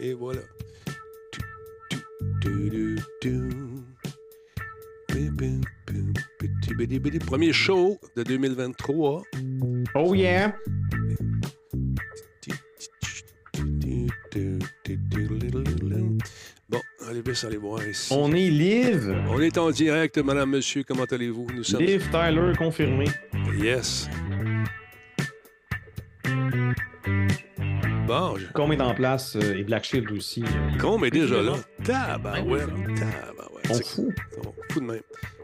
Et voilà. Premier show de 2023. Oh yeah! Bon, allez, laisse aller voir ici. On est live. On est en direct, madame, monsieur. Comment allez-vous? Nous sommes. Live Tyler confirmé. Yes. Bon, je... Com est en place euh, et Black Shield aussi. euh, Combe est déjà là? Tabarouette. Tabarouette. on fout. on fout de même.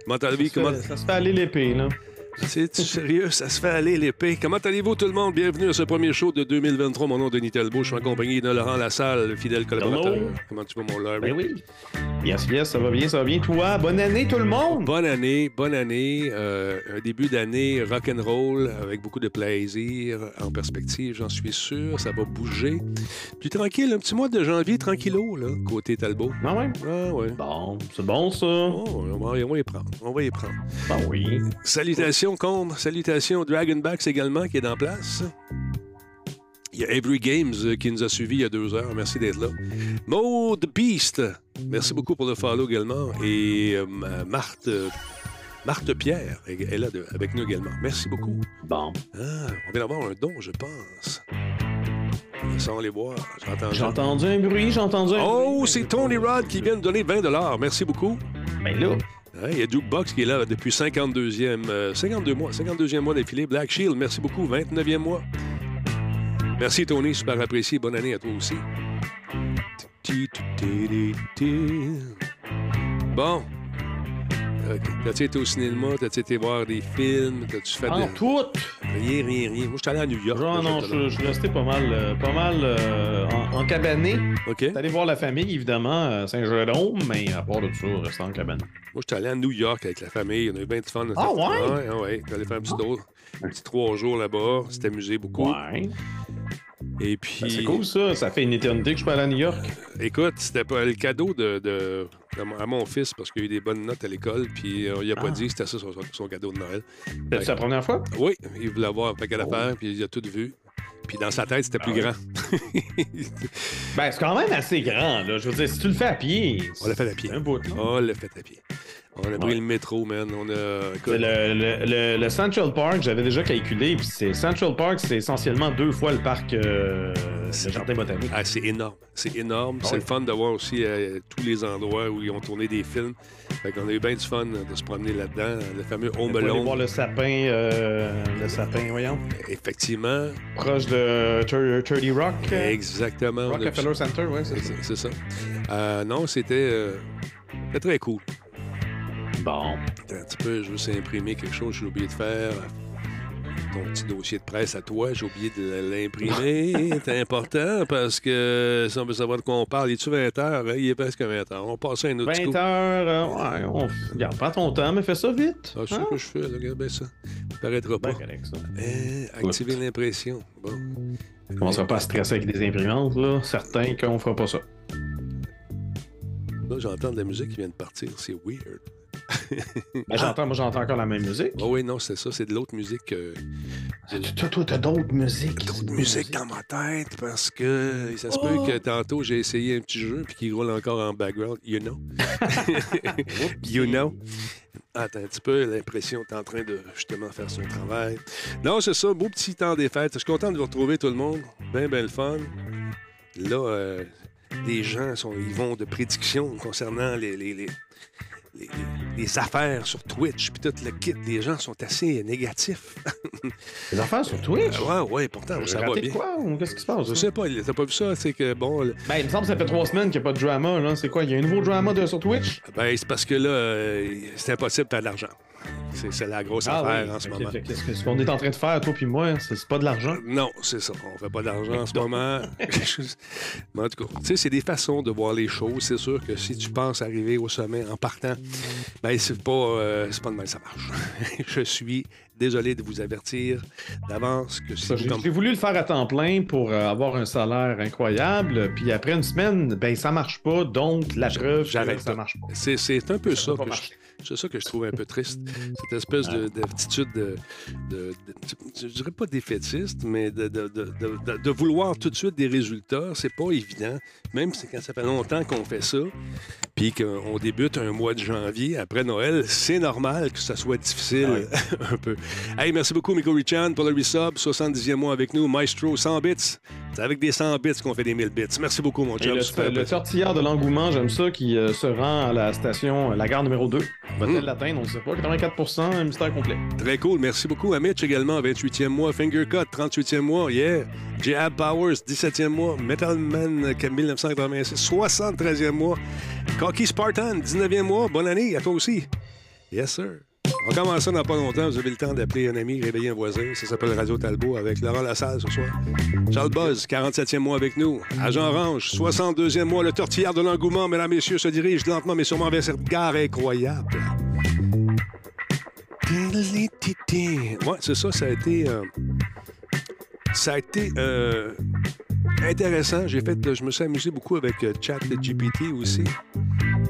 Comment? Ça, Comment... ça se fait aller l'épée, là. C'est sérieux, ça se fait aller l'épée. Comment allez-vous tout le monde? Bienvenue à ce premier show de 2023. Mon nom est Denis Talbot. Je suis en compagnie de Laurent Lassalle, le fidèle collaborateur. Hello. Comment tu vas, mon Larry? Ben oui. Yes, yes, ça va bien, ça va bien. Toi, bonne année tout le monde! Bonne année, bonne année. euh, un début d'année rock'n'roll avec beaucoup de plaisir en perspective, j'en suis sûr. Ça va bouger. Puis tranquille, un petit mois de janvier, tranquillo, là, côté Talbot. Ah ouais? Ah ouais. Bon, c'est bon ça. Oh, on, va, on va y prendre. On va y prendre. Ben oui. Salutations, Combe. Salutations, Dragonbacks également, qui est en place. Il y a Avery Games euh, qui nous a suivis il y a deux heures. Merci d'être là. The Beast. Merci beaucoup pour le follow également. Et euh, ma- Marthe, euh, Marthe Pierre est là de- avec nous également. Merci beaucoup. Bon. Ah, on vient d'avoir un don, je pense. Laissons les voir. J'ai entendu. Un bruit, j'ai entendu un Oh, c'est Tony Rod qui vient de donner 20 Merci beaucoup. Ben là, Hein, Il y a Jukebox qui est là depuis 52e, euh, 52 mois, 52e mois d'affilée. Black Shield, merci beaucoup, 29e mois. Merci Tony, super apprécié. Bonne année à toi aussi. Bon. Euh, T'as-tu été au cinéma? T'as-tu été voir des films? T'as-tu fait en de... tout, Rien, rien, rien. Moi, je suis allé à New York. genre, non, je, je suis resté pas mal, euh, pas mal euh, en, en cabané. OK. T'es allé voir la famille, évidemment, à Saint-Jérôme, mais à part de ça, resté en cabané. Moi, j'étais allé à New York avec la famille. On a eu bien de fun. Ah ouais? Ouais, ouais, ouais. J'allais faire un petit drôle. Un petit trois jours là-bas. S'est amusé beaucoup. Ouais. Et puis... Ben, c'est cool ça, ça fait une éternité que je suis allé à New York. Écoute, c'était pas le cadeau de, de- de mon- à mon fils parce qu'il a eu des bonnes notes à l'école, puis euh, il a pas Ah. dit que c'était ça son, son cadeau de Noël. C'est la première fois? Oui, il voulait avoir un paquet Oh. d'affaires, puis il a tout vu. Puis dans sa tête, c'était plus Ah grand. Ben, c'est quand même assez grand, là. Je veux dire, si tu le fais à pied. On l'a fait à pied. Un bout. On l'a fait à pied. On a pris Ouais. le métro, man. On a. écoute, Le, le- le- le Central Park, j'avais déjà calculé, puis c'est Central Park, c'est essentiellement deux fois le parc euh, le jardin botanique. ah, c'est énorme. C'est énorme. Ah c'est le fun de voir aussi euh, tous les endroits où ils ont tourné des films. Fait qu'on a eu bien du fun de se promener là-dedans. Le fameux On Home peut aller voir Alone. le sapin, euh, le sapin, voyons, Effectivement. proche de Tur- 30 Rock. euh, Exactement. Rockefeller Center, ouais, c'est ça. C'est c'est ça. Euh, non, c'était euh, c'était très cool. Bon. Attends un petit peu, je veux juste imprimer quelque chose j'ai oublié de faire. Ton petit dossier de presse à toi, j'ai oublié de l'imprimer. C'est important parce que si on veut savoir de quoi on parle, il est-tu 20 heures? Hein? Il est presque 20 heures. On passe à un autre 20 coup. heures, euh, ouais, on... regarde, prends ton temps, mais fais ça vite. Ah, c'est Hein? ce que je fais, là, regarde bien ça. Ça paraîtra pas. Ben, correct, ça. Eh, activer l'impression. Bon. On ne sera pas stressé avec des imprimantes, là. Certain qu'on fera pas ça. Là, j'entends de la musique qui vient de partir. C'est weird. Ben, j'entends, moi, j'entends encore la même musique. Oh oui, non, c'est ça. C'est de l'autre musique que. Toi, toi, t'as d'autres musiques. D'autres musiques dans ma tête parce que ça se peut que tantôt j'ai essayé un petit jeu puis qu'il roule encore en background. You know. you know. Attends un petit peu, l'impression est en train de justement faire son travail. Non, c'est ça, beau petit temps des fêtes. Je suis content de vous retrouver tout le monde. Ben, ben le fun. Là, euh, les gens sont, ils vont de prédictions concernant les, les, les, les- les affaires sur Twitch puis tout le kit. Les gens sont assez négatifs. Les affaires sur Twitch? ouais, ouais, pourtant, ça va bien. quoi? Qu'est-ce qui se passe? Je sais pas, t'as pas vu ça? C'est que, bon, le- Ben, il me semble que ça fait trois semaines qu'il n'y a pas de drama, là. C'est quoi? Il y a un nouveau drama de, sur Twitch? ben, c'est parce que là, euh, c'est impossible de faire de l'argent. C'est la grosse affaire en ce moment. que- ce qu'on est en train de faire, toi puis moi, c'est pas de l'argent? Non, c'est ça. On fait pas d'argent en ce moment. Mais en tout cas, tu sais, c'est des façons de voir les choses. C'est sûr que si tu penses arriver au sommet en partant, ben c'est pas, euh, pas de mal ça marche. Je suis Désolé de vous avertir d'avance que si Ça, J'ai voulu le faire à temps plein pour euh, avoir un salaire incroyable, puis après une semaine, ben ça marche pas, donc la preuve ça marche pas. C'est, un peu ça, peut c'est ça que je trouve un peu triste. Cette espèce de, d'attitude de, de- de- Je dirais pas défaitiste, mais de, de, de- de- de- de vouloir tout de suite des résultats, c'est pas évident. Même si quand ça fait longtemps qu'on fait ça, puis qu'on débute un mois de janvier après Noël, c'est normal que ça soit difficile un peu. Hey, merci beaucoup, Miko Richan, pour le resub. 70e mois avec nous. Maestro, 100 bits. C'est avec des 100 bits qu'on fait des 1000 bits. Merci beaucoup, mon chum. le, le tortillard de l'engouement, j'aime ça, qui euh, se rend à la station, euh, la gare numéro 2. Va-t-elle Mm. l'atteindre? On ne sait pas. 84 un mystère complet. Très cool. Merci beaucoup. à Mitch également, 28e mois. Fingercut, 38e mois. Yeah. J.Ab Powers, 17e mois. Metalman, 1986, 73e mois. Cocky Spartan, 19e mois. Bonne année à toi aussi. Yes, sir. On commence ça dans pas longtemps. Vous avez le temps d'appeler un ami, réveiller un voisin. Ça s'appelle Radio Talbot avec Laurent Lassalle ce soir. Charles Buzz, 47e mois avec nous. Agent Orange, 62e mois. Le tortillard de l'engouement, mesdames, messieurs, se dirige lentement mais sûrement vers cette gare incroyable. Ouais, c'est ça, ça a été. euh, ça a été euh, intéressant. J'ai fait, je me suis amusé beaucoup avec euh, Chat GPT aussi.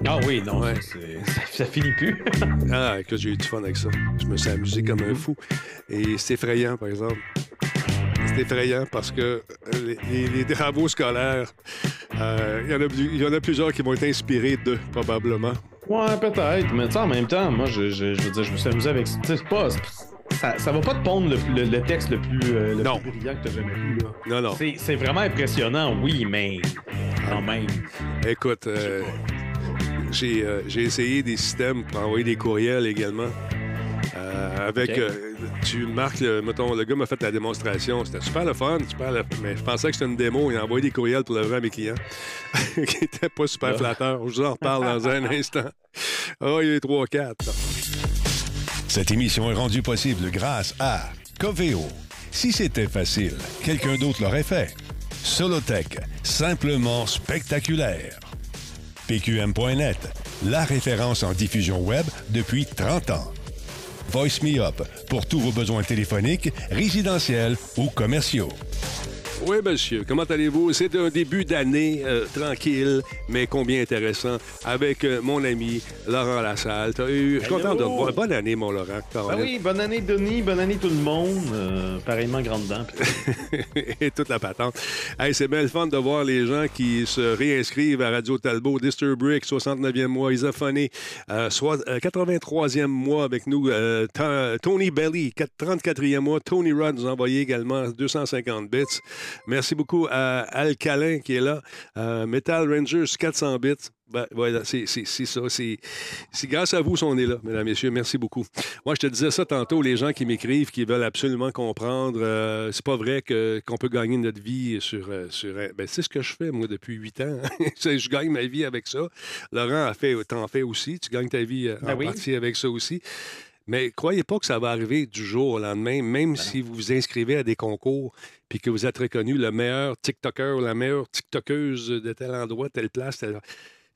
Ah oui, non, Ouais. ça, ça, ça finit plus. Ah, que j'ai eu du fun avec ça. Je me suis amusé comme un fou. Et c'est effrayant, par exemple. C'est effrayant parce que euh, les, travaux scolaires, euh, il y en a plus- il y, en a plusieurs qui vont être inspirés d'eux, probablement. ouais, peut-être. Mais tu sais, en même temps, moi, je, je, je veux dire, je me suis amusé avec. sais, C'est pas. Ça, ça va pas te pondre le, le- le texte le plus, euh, le Non. plus brillant que tu jamais vu. Là. Non, non. C'est, c'est vraiment impressionnant, oui, mais quand même. Écoute, euh, j'ai euh, j'ai essayé des systèmes pour envoyer des courriels également. Avec, tu marques, le, mettons, le gars m'a fait la démonstration. C'était super le fun, super le- mais je pensais que c'était une démo. Il a envoyé des courriels pour le vrai à mes clients qui n'étaient pas super Ah. flatteurs. Je vous en reparle dans un instant. Oh, il est 3-4. Cette émission est rendue possible grâce à Coveo. Si c'était facile, quelqu'un d'autre l'aurait fait. Solotech, simplement spectaculaire. PQM.net, la référence en diffusion web depuis 30 ans. Voice Me Up, pour tous vos besoins téléphoniques, résidentiels ou commerciaux. Oui, monsieur. Comment allez-vous? C'est un début d'année euh, tranquille, mais combien intéressant, avec euh, mon ami Laurent Lassalle. T'as eu... Je suis content de voir. Bonne année, mon Laurent. Ben oui, bonne année, Denis, bonne année, tout le monde. Euh, pareillement, grande dent. et toute la patente. Hey, c'est bien le fun de voir les gens qui se réinscrivent à Radio Talbot. Disturbrick, 69e mois. Isophonie, soit- euh, 83e mois avec nous. Tony Belly, 34e mois. Tony Rod nous a envoyé également 250 bits. Merci beaucoup à Alcalin qui est là. Euh, Metal Rangers, 400 bits. Ben, voilà, c'est ça. C'est grâce à vous qu'on est là, mesdames, messieurs. Merci beaucoup. Moi, je te disais ça tantôt, les gens qui m'écrivent, qui veulent absolument comprendre. euh, c'est pas vrai qu'on peut gagner notre vie sur. euh, sur ben, c'est ce que je fais, moi, depuis huit ans. Je gagne ma vie avec ça. Laurent a fait, t'en fais aussi. Tu gagnes ta vie euh, en Ben oui. partie avec ça aussi. Mais croyez pas que ça va arriver du jour au lendemain, même si vous vous inscrivez à des concours puis que vous êtes reconnu le meilleur TikToker ou la meilleure TikTokeuse de tel endroit, telle place, telle...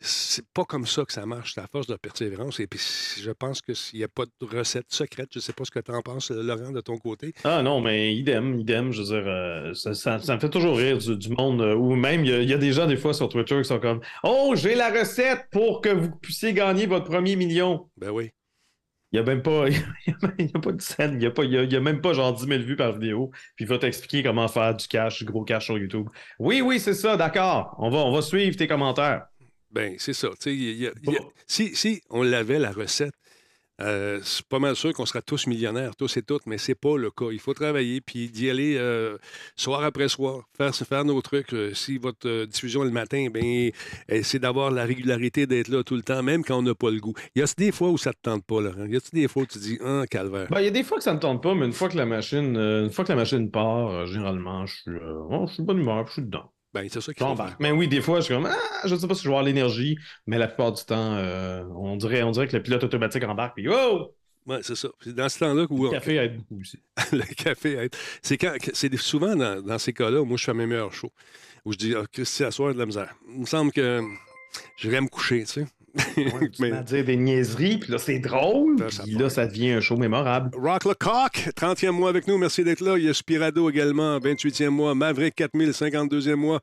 C'est pas comme ça que ça marche, c'est à force de persévérance. Et puis, je pense que s'il n'y a pas de recette secrète, je sais pas ce que tu en penses, Laurent, de ton côté. Ah non, mais idem, idem, je veux dire, euh, ça, ça- ça me fait toujours rire du, du monde, euh, ou même il y, a- il y a des gens des fois sur Twitter qui sont comme « Oh, j'ai la recette pour que vous puissiez gagner votre premier million! Ben oui. ». Il n'y a même pas, il y a, pas de scène, il n'y a, pas- il y a- il y a même pas genre 10 000 vues par vidéo, puis il va t'expliquer comment faire du cash, du gros cash sur YouTube. Oui, oui, c'est ça, d'accord, on va, on va suivre tes commentaires. Ben, c'est ça. Y a- y a- si, si on l'avait, la recette, euh, c'est pas mal sûr qu'on sera tous millionnaires, tous et toutes, mais c'est pas le cas. Il faut travailler, puis d'y aller euh, soir après soir, faire, faire nos trucs. Euh, si votre diffusion est le matin, ben, euh, c'est d'avoir la régularité d'être là tout le temps, même quand on n'a pas le goût. Y a-t-il des fois où ça te tente pas, Laurent? Y a-t-il des fois où tu dis, ah, calvaire? Ben, il y a des fois que ça ne tente pas, mais une fois que la machine, une fois que la machine part, généralement, je suis, oh, je suis bonne humeur, je suis dedans. Ben, c'est ça qu'il faut J'embarque. faire. Mais oui, des fois, je suis comme, ah, je ne sais pas si je vais avoir l'énergie, mais la plupart du temps, euh, on, dirait, on dirait que le pilote automatique embarque, puis oh! Ouais, c'est ça. C'est dans ce temps-là où Le café aide beaucoup aussi. le café aide. C'est quand, c'est souvent dans, dans ces cas-là où moi je fais mes meilleurs shows. Où je dis, ah, Christy, à soir, de la misère. Il me semble que j'irais me coucher, tu sais. Ouais, tu Mais- dire des niaiseries, puis là, c'est drôle, Là, ça puis là, ça devient un show mémorable. Rock le coq, 30e mois avec nous, merci d'être là. Il y a Spirado également, 28e mois. Maverick 4000, 52e mois.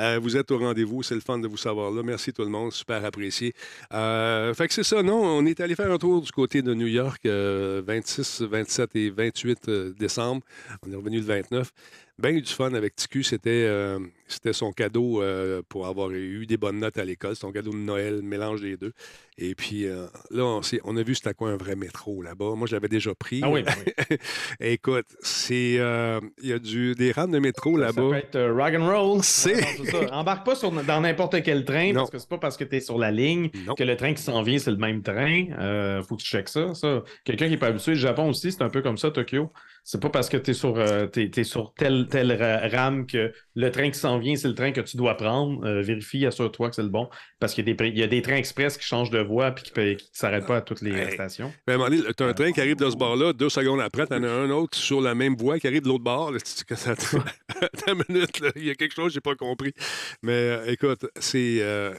Euh, vous êtes au rendez-vous, c'est le fun de vous savoir là. Merci tout le monde, super apprécié. Euh, fait que c'est ça, non, on est allé faire un tour du côté de New York, euh, 26, 27 et 28 euh, décembre. On est revenu le 29. Eu du fun avec TQ, c'était euh, son cadeau euh, pour avoir eu des bonnes notes à l'école, son cadeau de Noël, mélange des deux. Et puis euh, là, on, a vu c'était à quoi un vrai métro là-bas. Moi, je l'avais déjà pris. Ah oui, oui. Écoute, c'est euh, il y a du, des rames de métro Ça peut là-bas. être euh, rock and roll. C'est- ça. Embarque pas sur, dans n'importe quel train, Non. parce que c'est pas parce que tu es sur la ligne Non. que le train qui s'en vient, c'est le même train. Euh, faut que tu checkes ça. ça. Quelqu'un qui n'est pas habitué, le Japon aussi, c'est un peu comme ça, Tokyo. C'est pas parce que tu es sur, t'es- t'es sur telle, telle ra- rame que le train qui s'en vient, c'est le train que tu dois prendre. Vérifie, assure-toi que c'est le bon. Parce qu'il y a des trains express qui changent de voie et qui ne s'arrêtent pas à toutes les Hey. stations. Ben, à un moment donné, t'as un train qui arrive de ce bord-là, deux secondes après, t'en as un autre sur la même voie qui arrive de l'autre bord. Attends une minute, il y a quelque chose que j'ai pas compris. Mais euh, écoute, c'est. euh,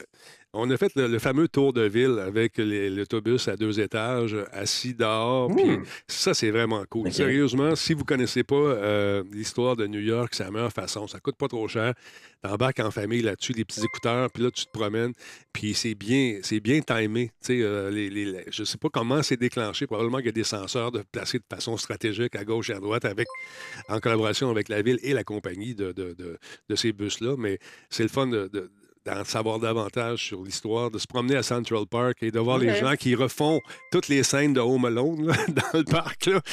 on a fait le, le fameux tour de ville avec l'autobus à deux étages, assis dehors. Mmh. Puis ça, c'est vraiment cool. Sérieusement, si vous connaissez pas euh, l'histoire de New York, c'est la meilleure façon. Ça coûte pas trop cher. T'embarques en famille là-dessus, les petits écouteurs, puis là, tu te promènes. Puis c'est bien, c'est bien timé. Sais, euh, les, les- les- je sais pas comment c'est déclenché. Probablement qu'il y a des senseurs de placés de façon stratégique à gauche et à droite avec, en collaboration avec la ville et la compagnie de, de- de- de ces bus-là. Mais c'est le fun de, de- d'en savoir davantage sur l'histoire, de se promener à Central Park et de voir les gens qui refont toutes les scènes de Home Alone là, dans le parc. Là.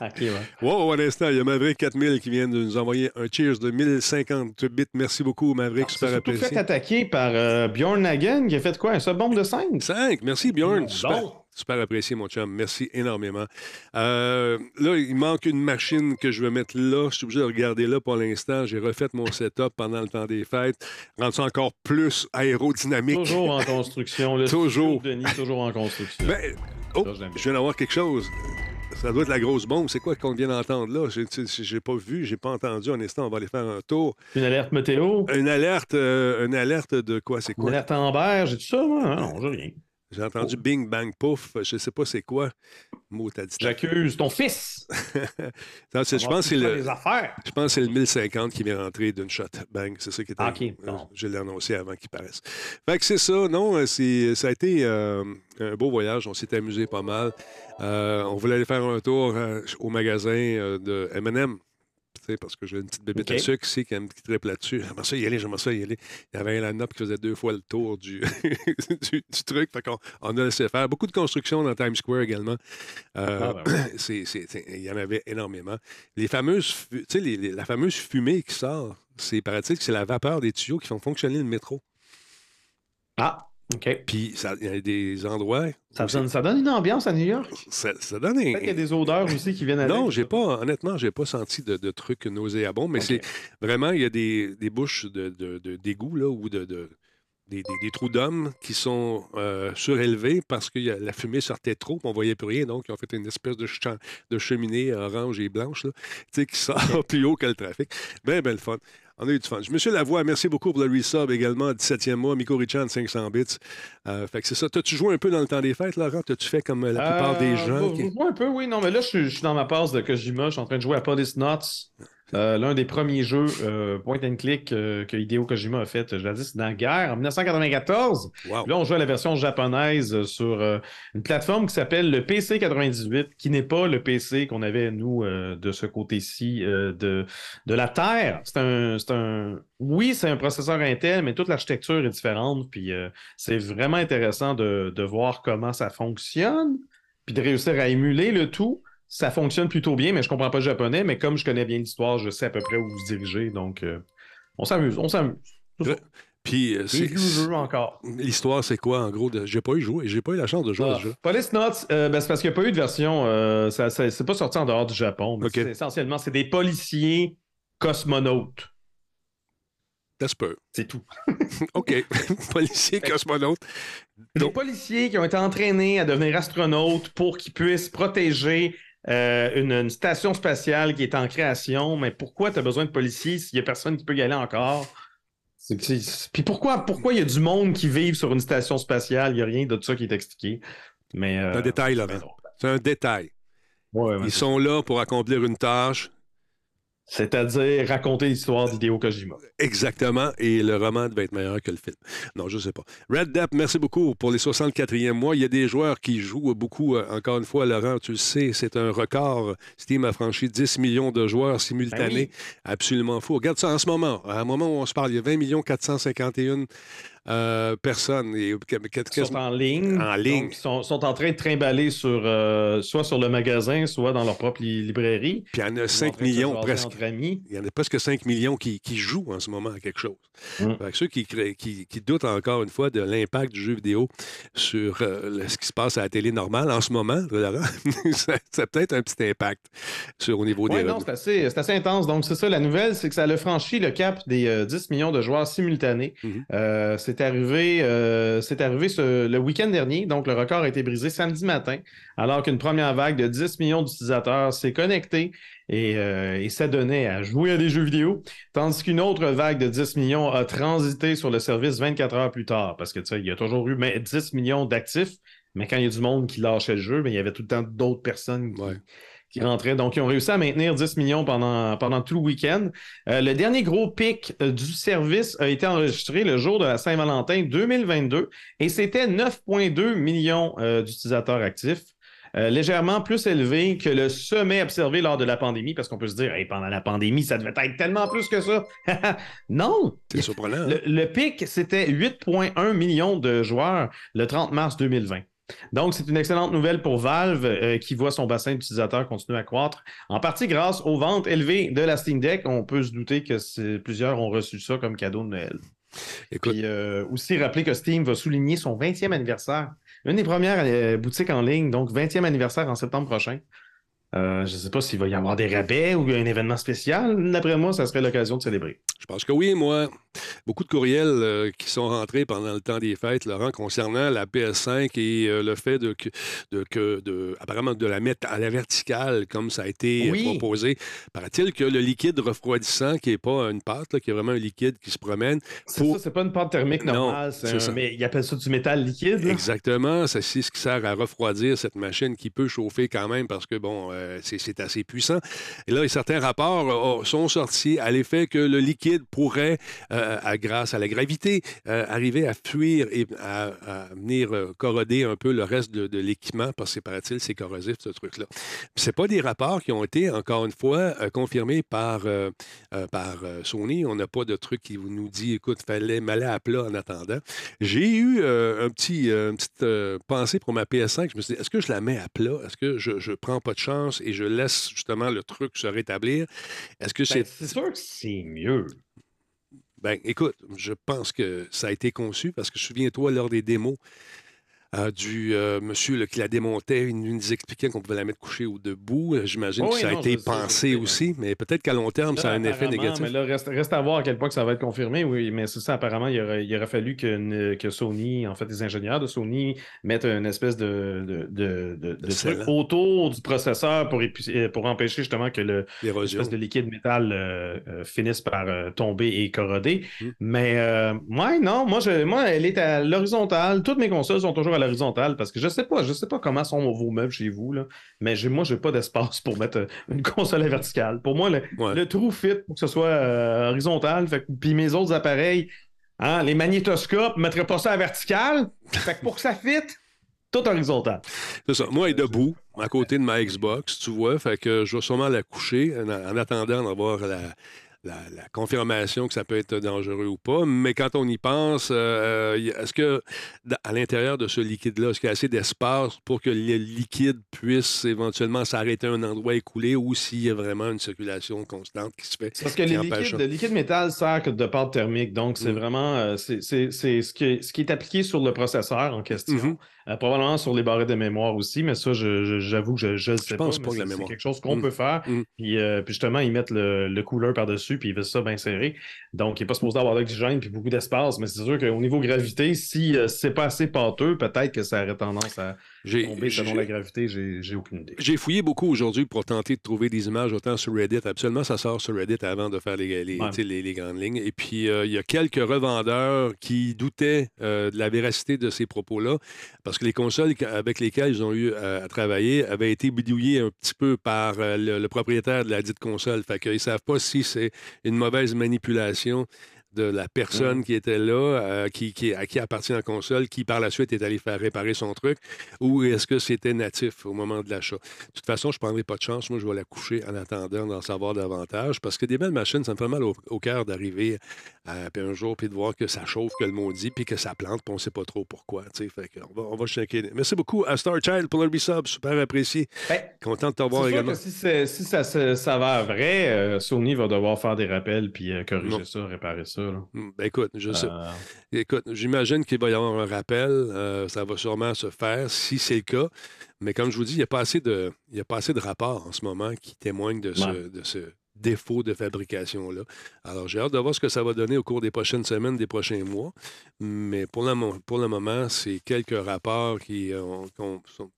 Ok, ouais. Wow, un instant, il y a Maverick 4000 qui vient de nous envoyer un cheers de 1050 bits. Merci beaucoup, Maverick, C'est super surtout fait apprécié. attaquer par euh, Bjorn Hagen qui a fait quoi? Un seul bombe de 5? 5, merci Bjorn. Super, bon. Super apprécié, mon chum. Merci énormément. Euh, là, il manque une machine que je vais mettre là. Je suis obligé de regarder là pour l'instant. J'ai refait mon setup pendant le temps des fêtes. Rendre ça encore plus aérodynamique. Toujours en construction. Le Toujours. Denis, toujours en construction. Ben, oh, Ça, je viens d'avoir quelque chose. Ça doit être la grosse bombe. C'est quoi qu'on vient d'entendre là? J'ai- pas vu, j'ai pas entendu. Un instant, on va aller faire un tour. Une alerte météo? Une alerte, euh, une alerte de quoi? C'est Une quoi? alerte Amber? J'ai tout ça, moi? Non, j'ai rien. J'ai entendu Oh. Bing Bang Pouf. Je sais pas c'est quoi. Mot t'as dit. J'accuse ton fils! Non, je pense que c'est le. Les affaires! Je pense que c'est le 1050 qui vient rentrer d'une shot. Bang, c'est ça qui est Ah, arrivé. ok, bon. Je l'ai annoncé avant qu'il paraisse. Fait que c'est ça, non, euh, ça a été euh, un beau voyage. On s'est amusé pas mal. Euh, on voulait aller faire un tour au magasin de M&M. Parce que j'ai une petite bébête Ok. à sucre ici qui, qui triple là-dessus. J'aimerais ça y aller, j'aimerais ça y aller. Il y avait un line-up qui faisait deux fois le tour du, du, du truc. Fait qu'on on a laissé faire. Beaucoup de construction dans Times Square également. Euh, Ah, ben il y en avait énormément. Les fameuses, les- les- la fameuse fumée qui sort, c'est paraît-il que c'est la vapeur des tuyaux qui font fonctionner le métro. Ah, OK. Puis il y a des endroits. Ça donne, ça donne une ambiance à New York. Ça, ça donne Peut-être qu'il y a des odeurs aussi qui viennent avec. Non, j'ai pas, honnêtement, j'ai pas senti de, de trucs nauséabonds, mais c'est vraiment, il y a des, des bouches de, d'égout, là, ou de, de- des, des- des trous d'hommes qui sont euh, surélevés parce que la fumée sortait trop, on voyait plus rien, donc ils ont fait une espèce de, de cheminée orange et blanche, là, qui sort plus haut que le trafic. Ben, ben, le fun. On a eu du fun. Monsieur Lavoie, merci beaucoup pour le resub également, 17e mois. Miko Richan, 500 bits. Euh, fait que c'est ça. T'as-tu joué un peu dans le temps des fêtes, Laurent? T'as-tu fait comme euh, la plupart des gens? qui- un peu, oui. Non, mais là, je suis, je suis dans ma passe de Kojima. Je suis en train de jouer à Police Nuts. Euh, L'un des premiers jeux euh, point and click euh, que Hideo Kojima a fait, je l'ai dit, c'est dans la guerre en 1994. Wow. Là, on joue à la version japonaise sur une plateforme qui s'appelle le PC 98, qui n'est pas le PC qu'on avait, nous, de ce côté-ci de, de la Terre. C'est un, c'est un. Oui, c'est un processeur Intel, mais toute l'architecture est différente. Puis c'est vraiment intéressant de, de voir comment ça fonctionne, puis de réussir à émuler le tout. Ça fonctionne plutôt bien, mais je comprends pas le japonais. Mais comme je connais bien l'histoire, je sais à peu près où vous dirigez. Donc, euh, on s'amuse, on s'amuse. Puis euh, c'est- encore. l'histoire, c'est quoi, en gros? de- J'ai pas eu joué. J'ai pas eu la chance de jouer à Ah, ce jeu. Police Notes, euh, ben, c'est parce qu'il n'y a pas eu de version. euh, ça, ça- c'est pas sorti en dehors du Japon. c'est- Essentiellement, c'est des policiers cosmonautes. Ça se peut. C'est tout. OK. Policier, cosmonaute. Des Donc- policiers qui ont été entraînés à devenir astronautes pour qu'ils puissent protéger euh, une, une station spatiale qui est en création. Mais pourquoi tu as besoin de policiers s'il n'y a personne qui peut y aller encore? Puis pourquoi, pourquoi il y a du monde qui vit sur une station spatiale? Il n'y a rien de ça qui est expliqué. Mais, C'est un détail, là. C'est un détail. Ils sont là pour accomplir une tâche. C'est-à-dire raconter l'histoire d'Hideo Kojima. Exactement. Et le roman devait être meilleur que le film. Non, je ne sais pas. Red Depp, merci beaucoup pour les 64e mois. Il y a des joueurs qui jouent beaucoup. Euh, encore une fois, Laurent, tu le sais, c'est un record. Steam a franchi 10 millions de joueurs simultanés. Ben Absolument fou. Regarde ça en ce moment. À un moment où on se parle, il y a 20 millions 451 euh, personnes. Et, sont en ligne. En ligne. Sont, sont, en train de trimballer sur, euh, soit sur le magasin, soit dans leur propre librairie. Puis il y en a 5 millions presque. Il y en a presque 5 millions qui, qui, jouent en ce moment à quelque chose. Mm. ceux qui, qui, qui, doutent encore une fois de l'impact du jeu vidéo sur euh, ce qui se passe à la télé normale en ce moment, ça, a peut-être un petit impact sur, au niveau des. non, c'est assez, assez, intense. Donc, c'est ça, la nouvelle, c'est que ça a franchi le cap des 10 millions de joueurs simultanés. Mm-hmm. c'est c'est arrivé, euh, arrivé le week-end dernier, donc le record a été brisé samedi matin, alors qu'une première vague de 10 millions d'utilisateurs s'est connectée et, euh, et s'adonnait à jouer à des jeux vidéo, tandis qu'une autre vague de 10 millions a transité sur le service 24 heures plus tard, parce que tu sais, il y a toujours eu 10 millions d'actifs, mais quand il y a du monde qui lâchait le jeu, mais il y avait tout le temps d'autres personnes qui, qui rentraient. Donc, ils ont réussi à maintenir 10 millions pendant, pendant tout le week-end. Euh, le dernier gros pic euh, du service a été enregistré le jour de la Saint-Valentin 2022 et c'était 9,2 millions euh, d'utilisateurs actifs. légèrement plus élevé que le sommet observé lors de la pandémie, parce qu'on peut se dire, pendant la pandémie, ça devait être tellement plus que ça. non! C'est surprenant. Le, le pic, c'était 8,1 millions de joueurs le 30 mars 2020. Donc, c'est une excellente nouvelle pour Valve euh, qui voit son bassin d'utilisateurs continuer à croître, en partie grâce aux ventes élevées de la Steam Deck. On peut se douter que plusieurs ont reçu ça comme cadeau de Noël. Écoute... Puis euh, aussi rappeler que Steam va souligner son 20e anniversaire. Une des premières euh, boutiques en ligne, donc 20e anniversaire en septembre prochain. je ne sais pas s'il va y avoir des rabais ou un événement spécial. D'après moi, ça serait l'occasion de célébrer. Je pense que oui, moi. Beaucoup de courriels euh, qui sont rentrés pendant le temps des fêtes, Laurent, concernant la PS5 et euh, le fait de, de, de, apparemment de la mettre à la verticale, comme ça a été euh, proposé. Paraît-il que le liquide refroidissant, qui n'est pas une pâte, qui est vraiment un liquide qui se promène. C'est ça, c'est pas une pâte thermique normale, mais ils appellent ça du métal liquide. Exactement, c'est ce qui sert à refroidir cette machine qui peut chauffer quand même parce que, bon, c'est assez puissant. Et là, certains rapports sont sortis à l'effet que le liquide pourrait, euh, grâce à la gravité, euh, arriver à fuir et à, venir euh, corroder un peu le reste de, l'équipement, parce que, paraît-il, c'est corrosif, ce truc-là. Ce pas des rapports qui ont été, encore une fois, confirmés par, par Sony. On n'a pas de truc qui nous dit, écoute, fallait m'aller à plat en attendant. J'ai eu un petit, une petite pensée pour ma PS5. Je me suis dit, est-ce que je la mets à plat? Est-ce que je ne prends pas de chance et je laisse justement le truc se rétablir? Est-ce que ben, c'est... c'est sûr que c'est mieux. Ben, écoute, je pense que ça a été conçu parce que souviens-toi, lors des démos, euh, du euh, monsieur qui la démontait, il nous expliquait qu'on pouvait la mettre couchée ou debout. Euh, j'imagine que ça a été pensé aussi, mais peut-être qu'à long terme, ça a un effet négatif. Mais là, reste, à voir à quel point que ça va être confirmé, oui, mais c'est ça, apparemment, il aurait, il aurait fallu que, que, Sony, en fait, les ingénieurs de Sony mettent une espèce de, de, de, truc autour du processeur pour, pour empêcher justement que le l'espèce de liquide métal finisse par tomber et corroder. Mmh. Mais, ouais, non, moi, je, moi, elle est à l'horizontale. Toutes mes consoles sont toujours à l'horizontale parce que je sais pas, je sais pas comment sont vos meubles chez vous, là, mais moi, je n'ai pas d'espace pour mettre euh, une console à verticale. Pour moi, le, trou fit pour que ce soit euh, horizontal. puis mes autres appareils, hein, les magnétoscopes, ne mettraient pas ça à verticale. Fait pour que ça fit, tout horizontal. C'est ça. Moi, elle est debout, à côté de ma Xbox, tu vois. Fait que je vais sûrement la coucher en attendant d'avoir la la, confirmation que ça peut être dangereux ou pas. Mais quand on y pense, euh, est-ce que à l'intérieur de ce liquide-là, est-ce qu'il y a assez d'espace pour que le liquide puisse éventuellement s'arrêter à un endroit écoulé ou s'il y a vraiment une circulation constante qui se fait? Parce que le liquide métal sert de pâte thermique. Donc, c'est mm. vraiment euh, c'est, ce, qui, ce qui est appliqué sur le processeur en question. Mm-hmm. Euh, probablement sur les barrettes de mémoire aussi, mais ça, j'avoue que je ne sais pas. C'est quelque chose qu'on mm. peut faire. Puis, puis, justement, ils mettent le, le couleur par-dessus dessus, puis il veut ça bien serré. Donc, il n'est pas supposé avoir d'oxygène puis beaucoup d'espace, mais c'est sûr qu'au niveau gravité, si euh, c'est pas assez pâteux, peut-être que ça aurait tendance à tomber selon la gravité. J'ai aucune idée. J'ai fouillé beaucoup aujourd'hui pour tenter de trouver des images autant sur Reddit. Absolument, ça sort sur Reddit avant de faire les, les, grandes lignes. Et puis, euh, il y a quelques revendeurs qui doutaient euh, de la véracité de ces propos-là parce que les consoles avec lesquelles ils ont eu à travailler avaient été bidouillées un petit peu par le, propriétaire de la dite console. Fait qu'ils ne savent pas si c'est une mauvaise manipulation de la personne qui était là, euh, qui, à qui appartient la console, qui par la suite est allé faire réparer son truc, ou est-ce que c'était natif au moment de l'achat? De toute façon, je ne prendrai pas de chance. Moi, je vais la coucher en attendant d'en savoir davantage, parce que des belles machines, ça me fait mal au, cœur d'arriver un jour, puis de voir que ça chauffe, que le maudit, puis que ça plante, puis on ne sait pas trop pourquoi. Fait on, va, on va checker. Merci beaucoup à Star Child pour le resub, super apprécié. Ben, Content de t'avoir également. si, si ça, ça, va vrai, euh, Sony va devoir faire des rappels, puis euh, corriger ça, réparer ça. Hmm, ben écoute, je sais. Euh. Écoute, j'imagine qu'il va y avoir un rappel. Euh, ça va sûrement se faire si c'est le cas. Mais comme je vous dis, il n'y a, pas assez de, il y a pas assez de rapports en ce moment qui témoignent de ce, de ce défaut de fabrication-là. Alors, j'ai hâte de voir ce que ça va donner au cours des prochaines semaines, des prochains mois. Mais pour le, pour le moment, c'est quelques rapports qui ont, sont,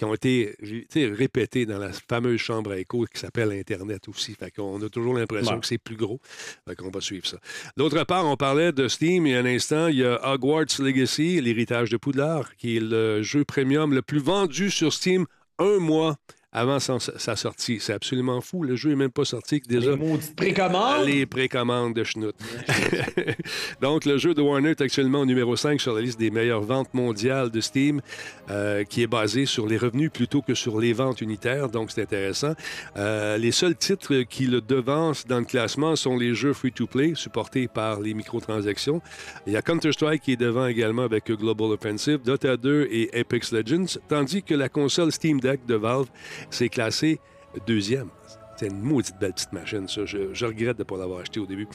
qui ont été répétés dans la fameuse chambre à écho qui s'appelle Internet aussi. Fait qu'on a toujours l'impression que c'est plus gros. Fait qu'on va suivre ça. D'autre part, on parlait de Steam il y a un instant. Il y a Hogwarts Legacy, l'héritage de Poudlard, qui est le jeu premium le plus vendu sur Steam un mois avant sa sortie. C'est absolument fou. Le jeu n'est même pas sorti. Déjà, les précommandes. Les précommandes de Schnout. Donc, le jeu de Warner est actuellement au numéro 5 sur la liste des meilleures ventes mondiales de Steam, euh, qui est basé sur les revenus plutôt que sur les ventes unitaires. Donc, c'est intéressant. Euh, les seuls titres qui le devancent dans le classement sont les jeux free-to-play, supportés par les microtransactions. Il y a Counter-Strike qui est devant également avec Global Offensive, Dota 2 et Apex Legends, tandis que la console Steam Deck de Valve c'est classé deuxième. C'est une maudite belle petite machine, ça. Je, regrette de ne pas l'avoir acheté au début.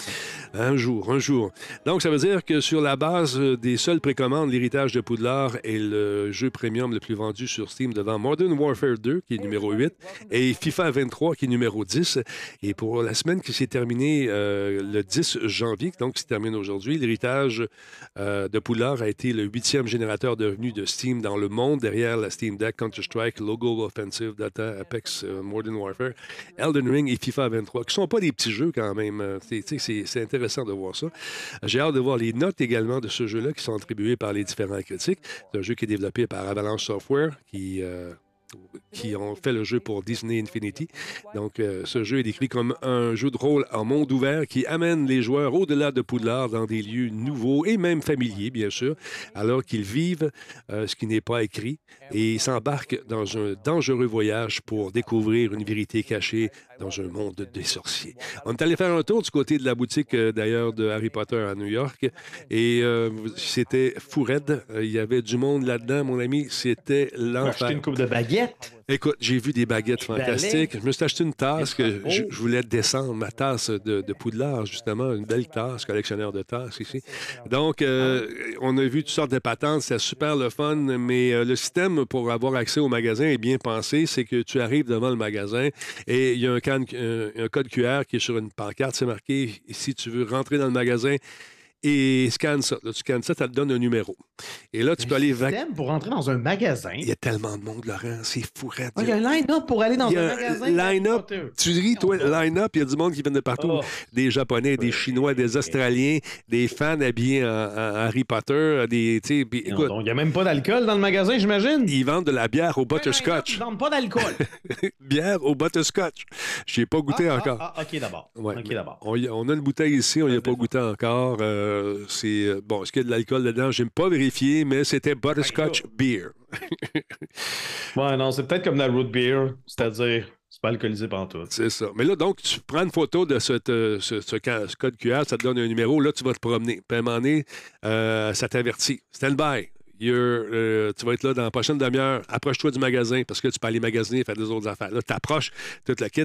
Un jour, un jour. Donc, ça veut dire que sur la base des seules précommandes, l'héritage de Poudlard est le jeu premium le plus vendu sur Steam devant Modern Warfare 2, qui est numéro 8, et FIFA 23, qui est numéro 10. Et pour la semaine qui s'est terminée euh, le 10 janvier, donc qui se termine aujourd'hui, l'héritage euh, de Poudlard a été le huitième générateur de revenus de Steam dans le monde, derrière la Steam Deck, Counter-Strike, Logo Offensive, Data, Apex, euh, Modern Warfare, Ring et FIFA 23, qui ne sont pas des petits jeux quand même. Euh, c'est intéressant de voir ça. J'ai hâte de voir les notes également de ce jeu-là qui sont attribuées par les différents critiques. C'est un jeu qui est développé par Avalanche Software, qui euh, qui ont fait le jeu pour Disney Infinity. Donc, euh, ce jeu est décrit comme un jeu de rôle en monde ouvert qui amène les joueurs au-delà de Poudlard dans des lieux nouveaux et même familiers, bien sûr, alors qu'ils vivent euh, ce qui n'est pas écrit et s'embarquent dans un dangereux voyage pour découvrir une vérité cachée dans un monde des sorciers. On est allé faire un tour du côté de la boutique, euh, d'ailleurs, de Harry Potter à New York et c'était fou raide. Il y avait du monde là-dedans, mon ami. C'était l'enfer. une coupe de baguette Écoute, j'ai vu des baguettes fantastiques. Je me suis acheté une tasse que je, voulais descendre, ma tasse de, de, Poudlard, justement, une belle tasse, collectionneur de tasses ici. Donc, euh, on a vu toutes sortes de patentes, c'est super le fun, mais euh, le système pour avoir accès au magasin est bien pensé. C'est que tu arrives devant le magasin et il y a un, un code QR qui est sur une pancarte, c'est marqué, si tu veux rentrer dans le magasin, et scanne ça. Là, tu scannes ça, ça te donne un numéro. Et là, tu peux aller... pour rentrer dans un magasin. Il y a tellement de monde, Laurent. C'est fou. Ah, il y a un line-up pour aller dans un magasin. Line-up. Tu ris, toi, line-up. Il y a du monde qui vient de partout. Oh. Des Japonais, des Chinois, des Australiens, des fans habillés en, Harry Potter. Des, écoute, il n'y a même pas d'alcool dans le magasin, j'imagine. Ils vendent de la bière au butterscotch. Ils vendent pas d'alcool. bière au butterscotch. Je ai pas goûté ah, ah, encore. Ah, OK, d'abord. On, on, a une bouteille ici, on n'y a pas goûté encore. Euh, euh, c'est euh, bon, est-ce qu'il y a de l'alcool dedans? Je n'ai pas vérifié, mais c'était Butterscotch Beer. ouais, non, c'est peut-être comme la root beer, c'est-à-dire c'est pas alcoolisé pendant tout. C'est ça. Mais là, donc, tu prends une photo de ce, ce, code QR, ça te donne un numéro, là, tu vas te promener. Puis à un moment donné, euh, ça t'avertit. Stand by. Euh, tu vas être là dans la prochaine demi-heure. Approche-toi du magasin parce que tu peux aller magasiner et faire des autres affaires. Là, tu approches toute la kit.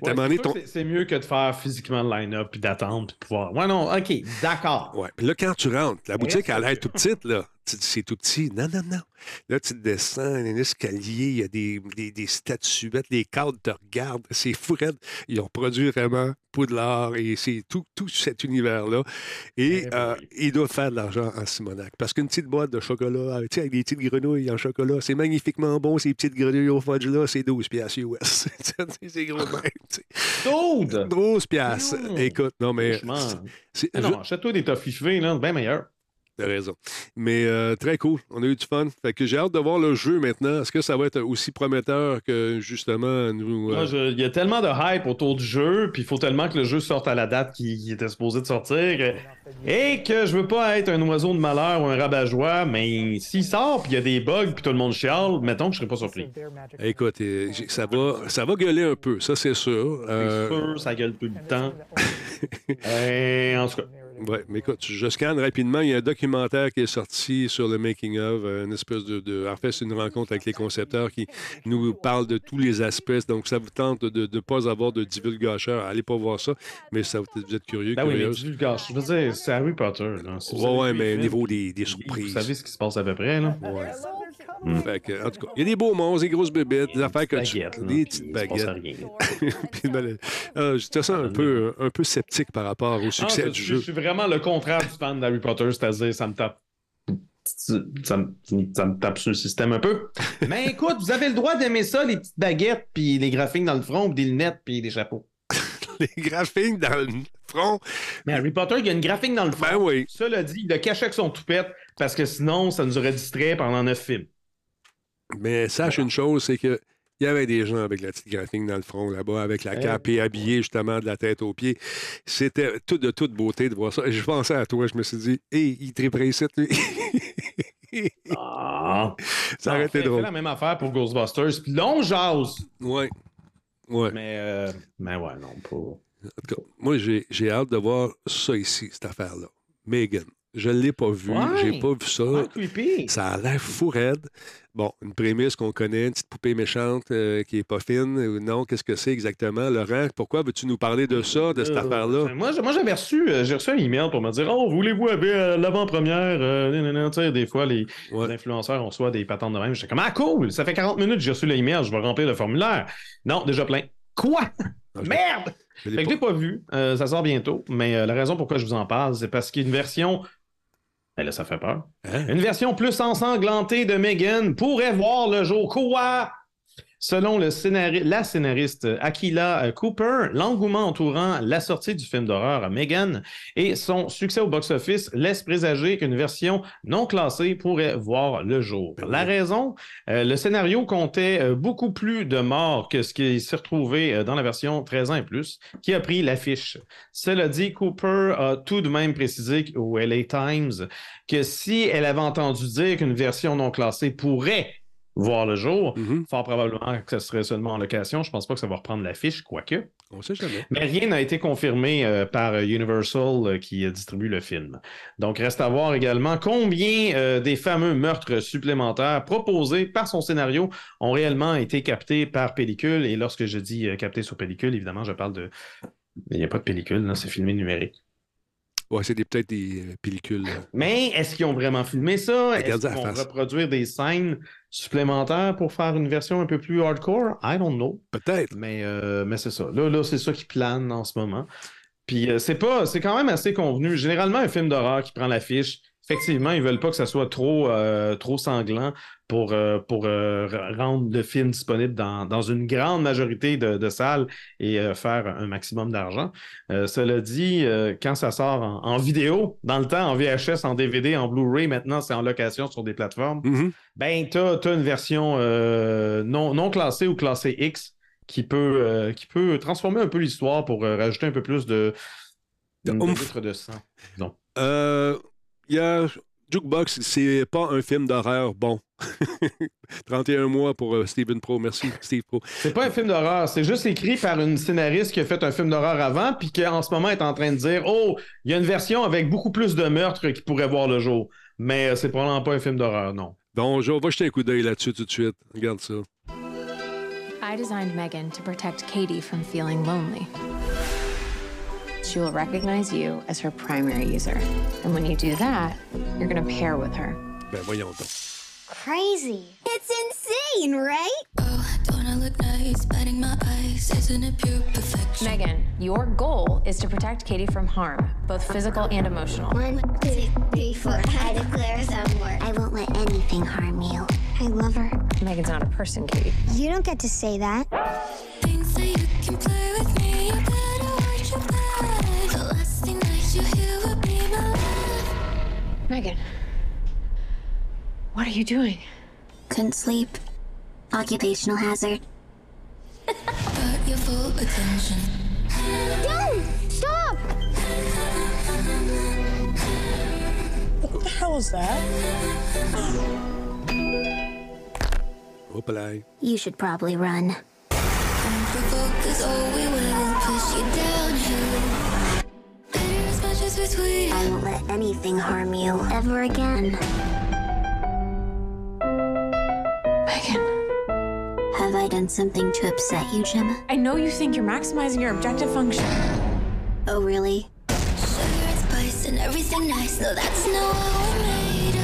C'est mieux que de faire physiquement le line-up puis d'attendre puis pouvoir. Ouais, non, OK, d'accord. Ouais. Puis là, quand tu rentres, la boutique, elle a l'air toute petite, là. C'est tout petit. Non, non, non. Là, tu descends un escalier, il y a des, des, des statuettes, les cadres te regardent. C'est fou. Ils ont produit vraiment Poudlard et c'est tout, tout cet univers-là. Et Eh euh, ils doivent faire de l'argent en Simonac. Parce qu'une petite boîte de chocolat, euh, tu sais, avec des petites grenouilles en chocolat, c'est magnifiquement bon, ces petites grenouilles au fudge-là, c'est 12 piastres US. c'est gros même, tu sais. Dude! 12 piastres. Écoute, non, mais... Franchement. Ah non, achète-toi des toffifées, là, bien meilleur. T'as raison. Mais euh, très cool. On a eu du fun. Fait que j'ai hâte de voir le jeu maintenant. Est-ce que ça va être aussi prometteur que justement nous. euh, Il y a tellement de hype autour du jeu, puis il faut tellement que le jeu sorte à la date qui, qui était supposé de sortir, et que je veux pas être un oiseau de malheur ou un rabat-joie, mais s'il sort, puis il y a des bugs, puis tout le monde chiale, mettons que je serais pas surpris. Écoute, euh, ça va, ça va gueuler un peu, ça c'est sûr. Euh, C'est sûr, ça gueule tout le temps. Et en tout cas, ouais, mais écoute, je scanne rapidement. Il y a un documentaire qui est sorti sur le making of, euh, une espèce de, de- En fait, c'est une rencontre avec les concepteurs qui nous parlent de tous les aspects. Donc, ça vous tente de ne pas avoir de divulgateur. Allez pas voir ça, mais ça vous vous êtes curieux, ben oui, je veux dire, c'est Harry Potter. Là. Si ouais, ouais, mais au niveau des, des Vous surprises. savez ce qui se passe à peu près, là? Ouais. Mm. Fait que, en tout cas, il y a des beaux monstres, des grosses bébêtes, des affaires que tu... Baguettes, là, Des petites baguettes. Puis, ben, euh, J'étais ça un peu, un peu sceptique par rapport au succès Ah, je, du je- jeu. je suis vraiment le contraire du fan d'Harry Potter, c'est-à-dire ça me tape. Ça me, ça me tape sur le système un peu. Mais écoute, vous avez le droit d'aimer ça, les petites baguettes, puis les graphiques dans le front, puis des lunettes, puis des chapeaux. Les graphiques dans le front, Mais Harry Potter, il y a une graphique dans le front. ben oui. Cela dit, il le cachait avec son toupette, parce que sinon, ça nous aurait distrait pendant neuf films. Mais sache une chose, c'est que il y avait des gens avec la petite graphique dans le front là-bas, avec la Eh cape et habillés justement de la tête aux pieds. C'était tout de toute beauté de voir ça. Et je pensais à toi, je me suis dit, hé, il triperait ici, lui. Ah! ça aurait été drôle. la même affaire pour Ghostbusters, puis l'on jase. Ouais. Ouais. Mais, euh, mais ouais, non, pas. En tout cas, moi, j'ai j'ai hâte de voir ça ici, cette affaire-là. Megan, je ne l'ai pas vu. Ouais. J'ai pas vu ça. Ah. Ça a l'air fou raide. Bon, une prémisse qu'on connaît, une petite poupée méchante euh, qui est pas fine. ou Non, qu'est-ce que c'est exactement? Laurent, pourquoi veux-tu nous parler de ça, de cette Euh, affaire-là? Moi, j'ai- moi, j'avais reçu, euh, j'ai reçu un email pour me dire Oh, voulez-vous avoir l'avant-première? Euh. Tu sais, Des fois, les, Ouais. les influenceurs ont soit des patentes de même. J'étais comme Ah, cool, ça fait 40 minutes que j'ai reçu l'email, je vais remplir le formulaire. Non, déjà plein. Quoi? Ah, Merde je l'ai l'ai pas vu. Ça sort bientôt. Mais la raison pourquoi je vous en parle, c'est parce qu'il y a une version. Eh là, ça fait peur. Hein? Une version plus ensanglantée de Megan pourrait voir le jour. Quoi? Selon le scénari- la scénariste Akila euh, Cooper, l'engouement entourant la sortie du film d'horreur Megan et son succès au box-office laisse présager qu'une version non classée pourrait voir le jour. Ben La raison, euh, le scénario comptait euh, beaucoup plus de morts que ce qui s'est retrouvé dans la version 13 ans et plus, qui a pris l'affiche. Cela dit, Cooper a tout de même précisé au LA Times que si elle avait entendu dire qu'une version non classée pourrait voir le jour, Mhm. fort probablement que ce serait seulement en location. Je pense pas que ça va reprendre l'affiche, quoique. On sait jamais. Mais rien n'a été confirmé euh, par Universal euh, qui distribue le film. Donc, reste à voir également combien euh, des fameux meurtres supplémentaires proposés par son scénario ont réellement été captés par pellicule. Et lorsque je dis captés sur pellicule, évidemment, je parle de. Il n'y a pas de pellicule, c'est filmé numérique. Ouais, c'est peut-être des pellicules. là. Mais est-ce qu'ils ont vraiment filmé ça? Est-ce qu'ils vont reproduire des scènes supplémentaires pour faire une version un peu plus hardcore? I don't know. Peut-être. Mais, euh, mais c'est ça. Là, là c'est ça qui plane en ce moment. Puis euh, c'est pas, c'est quand même assez convenu. Généralement, un film d'horreur qui prend l'affiche, effectivement, ils veulent pas que ça soit trop, euh, trop sanglant pour, euh, pour euh, rendre le film disponible dans, dans une grande majorité de, de salles et faire un maximum d'argent. Cela dit, quand ça sort en, en vidéo, dans le temps, en VHS, en DVD, en Blu-ray, maintenant, c'est en location sur des plateformes. Mhm. Ben, tu as, une version non, non classée ou classée X qui peut, qui peut transformer un peu l'histoire pour rajouter un peu plus de, De de, oomph. litres de sang. Euh, Il y a Jukebox, c'est pas un film d'horreur bon. 31 mois pour euh, Stephen Pro. Merci, Steve Pro. C'est pas un film d'horreur, c'est juste écrit par une scénariste qui a fait un film d'horreur avant, puis qui en ce moment est en train de dire Oh, il y a une version avec beaucoup plus de meurtres qui pourrait voir le jour. Mais euh, c'est probablement pas un film d'horreur, non. Donc, je vais jeter un coup d'œil là-dessus tout de suite. Regarde ça. I designed Megan to protect Katie from feeling lonely. She will recognize you as her primary user. And when you do that, you're going to pair with her. Ben voyons donc. Crazy. It's insane, right? Oh, don't I look nice? Batting my eyes, isn't it pure perfection? Megan, your goal is to protect Katie from harm, both physical and emotional. One, two, three, four. I declare some war. I won't let anything harm you. I love her. Megan's not a person, Katie. You don't get to say that. Megan, what are you doing? Couldn't sleep. Occupational hazard. Got your full attention. Don't! Stop! What the hell is that? Hop You should probably run. Unprovoked is all we will push you downhill. Better as much as between. I won't let anything harm you ever again. Megan, Have I done something to upset you, Gemma? I know you think you're maximizing your objective function. Oh, really? Sugar and spice and everything nice. No, that's not what we're made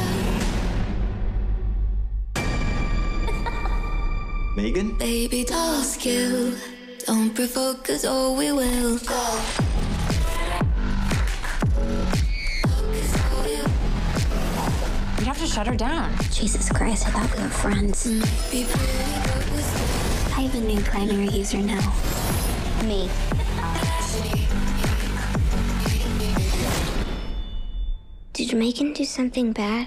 of. Megan? Baby doll skill. Don't provoke, us or we will go. Shut her down. Jesus Christ, I thought we were friends. Mm, be pretty, but with I have a new primary user now. Me. Did Megan do something bad?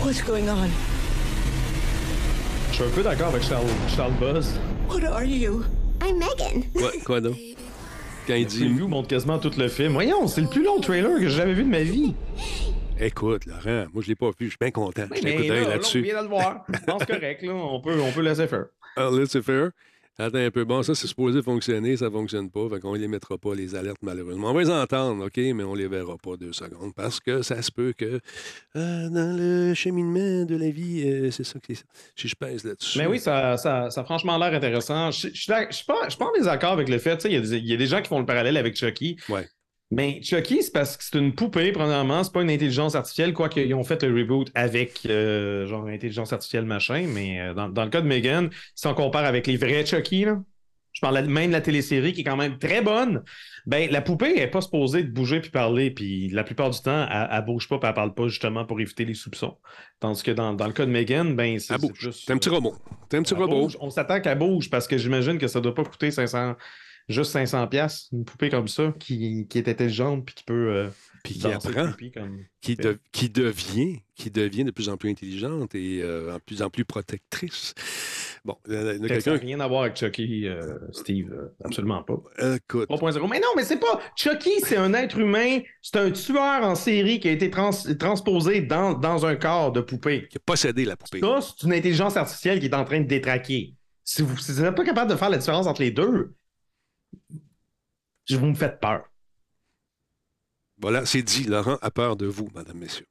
What's going on? Je suis un peu d'accord avec Charles, Charles Buzz. What are you? I'm Megan. Quoi, quoi donc? Quand il Le dit. preview montre quasiment tout le film. Voyons, c'est le plus long trailer que j'ai jamais vu de ma vie. Écoute, Laurent, moi, je l'ai pas vu. Je suis bien content. Je coup là, d'œil là, on là-dessus. vient de le voir. Je pense correct, là. On peut, on peut laisser faire. Ah, là, c'est fair. Attends un peu. Bon, ça, c'est supposé fonctionner. Ça fonctionne pas. Fait qu'on les mettra pas, les alertes, malheureusement. On va les entendre, OK, mais on les verra pas deux secondes. Parce que ça se peut que euh, dans le cheminement de la vie, euh, c'est ça que c'est ça. Si je pèse là-dessus. Mais oui, ça, ça, ça a franchement l'air intéressant. Je je suis pas, en désaccord avec le fait, tu sais, il y, a des- il y a des gens qui font le parallèle avec Chucky. Ouais. Mais Chucky, c'est parce que c'est une poupée, premièrement, c'est pas une intelligence artificielle, quoique ils ont fait le reboot avec euh, genre intelligence artificielle machin, mais euh, dans, dans le cas de Megan, si on compare avec les vrais Chucky, là, je parle même de la télésérie qui est quand même très bonne, ben la poupée elle est pas supposée de bouger puis parler, puis la plupart du temps, elle, elle bouge pas puis elle parle pas justement pour éviter les soupçons. Tandis que dans, dans le cas de Megan, ben c'est juste... T'es un petit euh, robot. T'es un petit robot. bouge. On s'attend qu'elle bouge parce que j'imagine que ça doit pas coûter 500, juste 500 pièces une poupée comme ça qui, qui est intelligente puis qui peut euh, Puis qui apprend. comme qui, de- qui devient, qui devient de plus en plus intelligente et euh, en plus en plus protectrice. Bon, n'a quelqu'un. rien à voir avec Chucky, euh, Steve, euh, absolument pas. Écoute, 3.0. Mais non, mais c'est pas. Chucky, c'est un être humain, c'est un tueur en série qui a été trans- transposé dans, dans un corps de poupée. qui a possédé la poupée. Ça, c'est une intelligence artificielle qui est en train de détraquer. Si vous si vous n'êtes pas capable de faire la différence entre les deux, je vous me faites peur. Voilà, c'est dit. Laurent a peur de vous, madame, messieurs.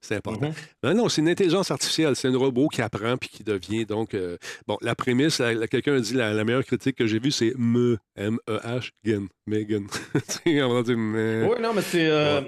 C'est important. Mhm. Non, non, c'est une intelligence artificielle. C'est un robot qui apprend puis qui devient. Donc, euh, bon, la prémisse, quelqu'un a dit la, la meilleure critique que j'ai vue, c'est me, M-E-H, Gen, Megan. Me. Oui, non, mais c'est. euh,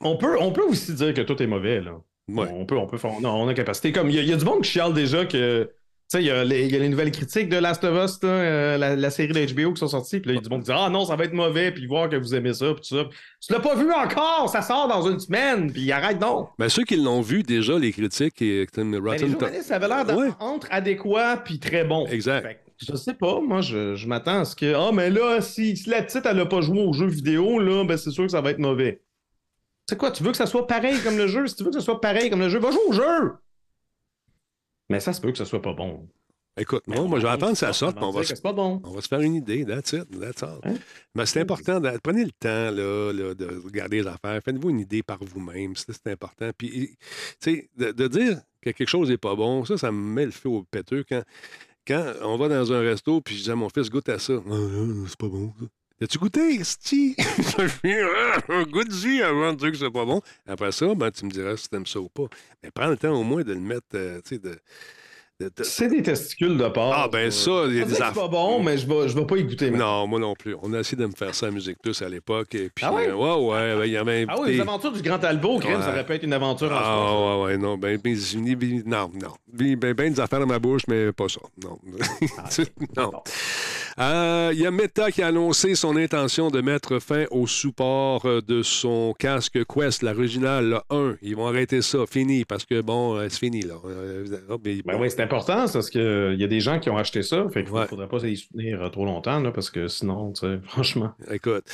on, peut, on peut aussi dire que tout est mauvais, là. Ouais. On peut, on peut faire. Non, on a capacité. Comme il y, y a du monde qui chiale déjà que. Tu sais, il y, a les- nouvelles critiques de Last of Us, là, euh, la, la série de HBO qui sont sorties. Puis là, il y a du monde qui dit Ah non, ça va être mauvais, puis voir que vous aimez ça, puis tout ça. Tu l'as pas vu encore, ça sort dans une semaine, puis arrête donc. Ben, ceux qui l'ont vu déjà, les critiques et comme Ben, les Rotten journalistes, ça avait l'air d'être Ouais. entre adéquat puis très bon. Exact. Fait je sais pas, moi, je, je m'attends à ce que. Ah, mais là, si, si la petite, elle a pas joué au jeu vidéo, là, ben c'est sûr que ça va être mauvais. C'est quoi, tu veux que ça soit pareil comme le jeu? Si tu veux que ça soit pareil comme le jeu, va jouer au jeu! Mais ça se peut que ça soit pas bon. Écoute, moi, moi, je vais attendre que ça sorte, on va, se, pas bon. on va se faire une idée. That's it. That's all. Hein? Mais c'est important. de- prenez le temps là, là, de regarder les affaires. Faites-vous une idée par vous-même. Ça, C'est important. Puis, tu sais, de, de dire que quelque chose n'est pas bon, ça, ça me met le feu au péteux. Quand, quand on va dans un resto, puis je dis à mon fils, goûte à ça. Ah, ah, c'est pas bon, ça. As-tu goûté, Sti? Goûte-y avant de dire que c'est pas bon. Après ça, ben, tu me diras si tu aimes ça ou pas. Mais prends le temps au moins de le mettre, euh, tu sais, de, de- de- C'est des testicules de porc. Ah, ben ça, il y a des c'est pas bon, mais je vais, je vais pas y goûter. Non, moi non plus. On a essayé de me faire ça à Musique Plus à l'époque. Et puis, Ah ouais? euh, ouais, ouais, ben, il y avait Ah oui, les aventures du Grand crime, Ouais. ça aurait pu être une aventure en soi. Ah, ouais, ouais, non. Ben, ben, non, non. Ben, ben, des affaires dans ma bouche, mais pas ça. Non. non. Bon. Euh, Il y a Meta qui a annoncé son intention de mettre fin au support euh, de son casque Quest, l'original, le 1. Ils vont arrêter ça, fini, parce que bon, euh, c'est fini, là. Oh, mais Ben bon. oui, c'est important, parce qu'il y a des gens qui ont acheté ça. Fait qu'il ne Ouais. faudrait pas les soutenir trop longtemps, là, parce que sinon, franchement. Écoute,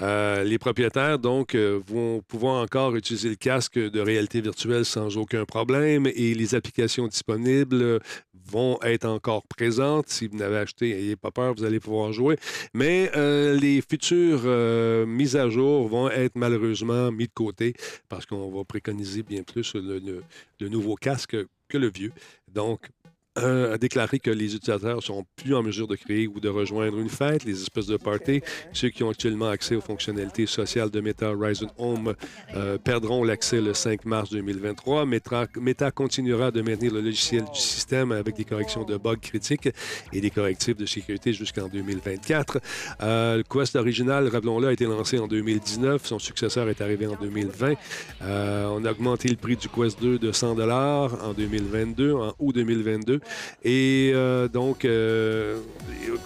euh, les propriétaires, donc, vont pouvoir encore utiliser le casque de réalité virtuelle sans aucun problème et les applications disponibles vont être encore présentes. Si vous n'avez acheté, n'ayez pas peur, vous allez pouvoir jouer. Mais euh, les futures euh, mises à jour vont être malheureusement mis de côté parce qu'on va préconiser bien plus le nouveau casque que le vieux. Donc, euh, a déclaré que les utilisateurs sont plus en mesure de créer ou de rejoindre une fête, les espèces de parties. Ceux qui ont actuellement accès aux fonctionnalités sociales de Meta Horizon Home euh, perdront l'accès le 5 mars 2023. Meta, Meta continuera de maintenir le logiciel du système avec des corrections de bugs critiques et des correctifs de sécurité jusqu'en 2024. Euh, le Quest original, rappelons-le, a été lancé en 2019. Son successeur est arrivé en 2020. Euh, on a augmenté le prix du Quest 2 de 100 en 2022, en août 2022. Et euh, donc, euh,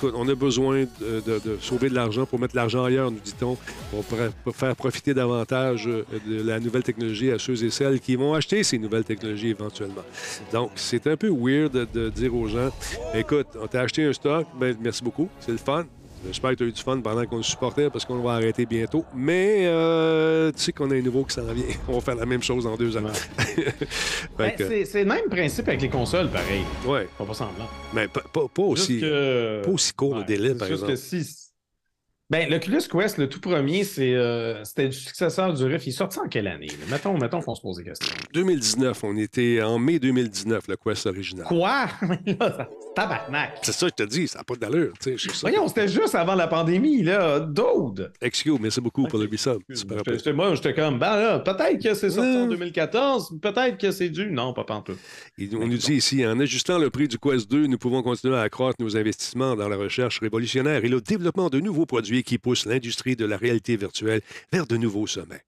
on a besoin de, sauver de l'argent pour mettre l'argent ailleurs, nous dit-on, pour, faire profiter davantage euh, de la nouvelle technologie à ceux et celles qui vont acheter ces nouvelles technologies éventuellement. Donc, c'est un peu weird de, de dire aux gens, écoute, on t'a acheté un stock, ben, merci beaucoup, c'est le fun. J'espère que tu as eu du fun pendant qu'on le supportait parce qu'on va arrêter bientôt. Mais euh, tu sais qu'on a un nouveau qui s'en vient. On va faire la même chose en deux ans. Ben, que, c'est- le même principe avec les consoles, pareil. ouais, Pas, pas semblant. mais pas, pas- pas aussi, que- pas aussi court le délai, par juste exemple. que si- Ben, l'Oculus Quest, le tout premier, c'est, euh, c'était du successeur du Rift. Il est sorti en quelle année? là? Mettons, mettons qu'on se pose des questions. 2019, on était en mai 2019, le Quest original. Quoi? Tabarnak! C'est ça que je te dis, ça n'a pas d'allure. tu sais. Voyons, c'était juste avant la pandémie, là. Dude! Excuse, merci beaucoup pour le resub. Moi, j'étais comme, ben là, peut-être que c'est sorti en Non. 2014, peut-être que c'est dû. Non, pas pantoute. Il- On nous dit ici, en ajustant le prix du Quest 2, nous pouvons continuer à accroître nos investissements dans la recherche révolutionnaire et le développement de nouveaux produits qui poussent l'industrie de la réalité virtuelle vers de nouveaux sommets.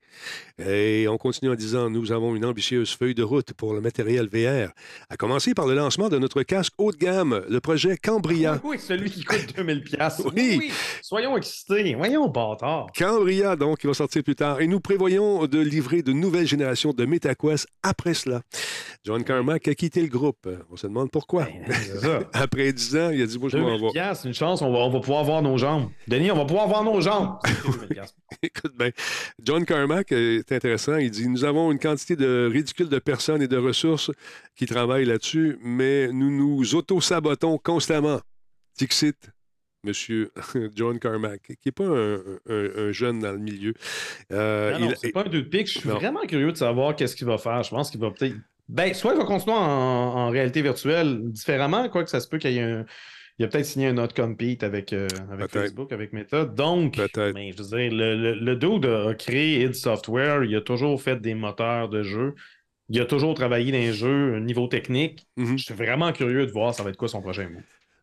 Et on continue en disant, nous avons une ambitieuse feuille de route pour le matériel VR, à commencer par le lancement de notre casque haut de gamme, le projet Cambria. Oui, celui qui coûte 2000 pièces. Oui. Soyons excités. Voyons, bâtard. Cambria, donc, qui va sortir plus tard. Et nous prévoyons de livrer de nouvelles générations de MetaQuest après cela. John Carmack a quitté le groupe. On se demande pourquoi. Ben, ça. Après 10 ans, il a dit, moi, je m'en 2000 vais. une chance, on va, on va pouvoir voir nos jambes. Denis, on va pouvoir voir nos jambes. 2000 piastres. Écoute bien, John Carmack euh, est intéressant. Il dit Nous avons une quantité de ridicule de personnes et de ressources qui travaillent là-dessus, mais nous nous auto-sabotons constamment. Dixit, Monsieur John Carmack, qui n'est pas un, un- un jeune dans le milieu. Euh, Non, c'est pas un deux de pique. Je suis Non. vraiment curieux de savoir qu'est-ce qu'il va faire. Je pense qu'il va peut-être. Ben, soit il va continuer en, en réalité virtuelle différemment, quoique ça se peut qu'il y ait un. Il a peut-être signé un autre compete avec, euh, avec. Facebook, avec Meta. Donc, mais je veux dire, le, le, le dude a créé id Software. Il a toujours fait des moteurs de jeu. Il a toujours travaillé dans les jeux, un niveau technique. Mhm. Je suis vraiment curieux de voir ça va être quoi son prochain mot.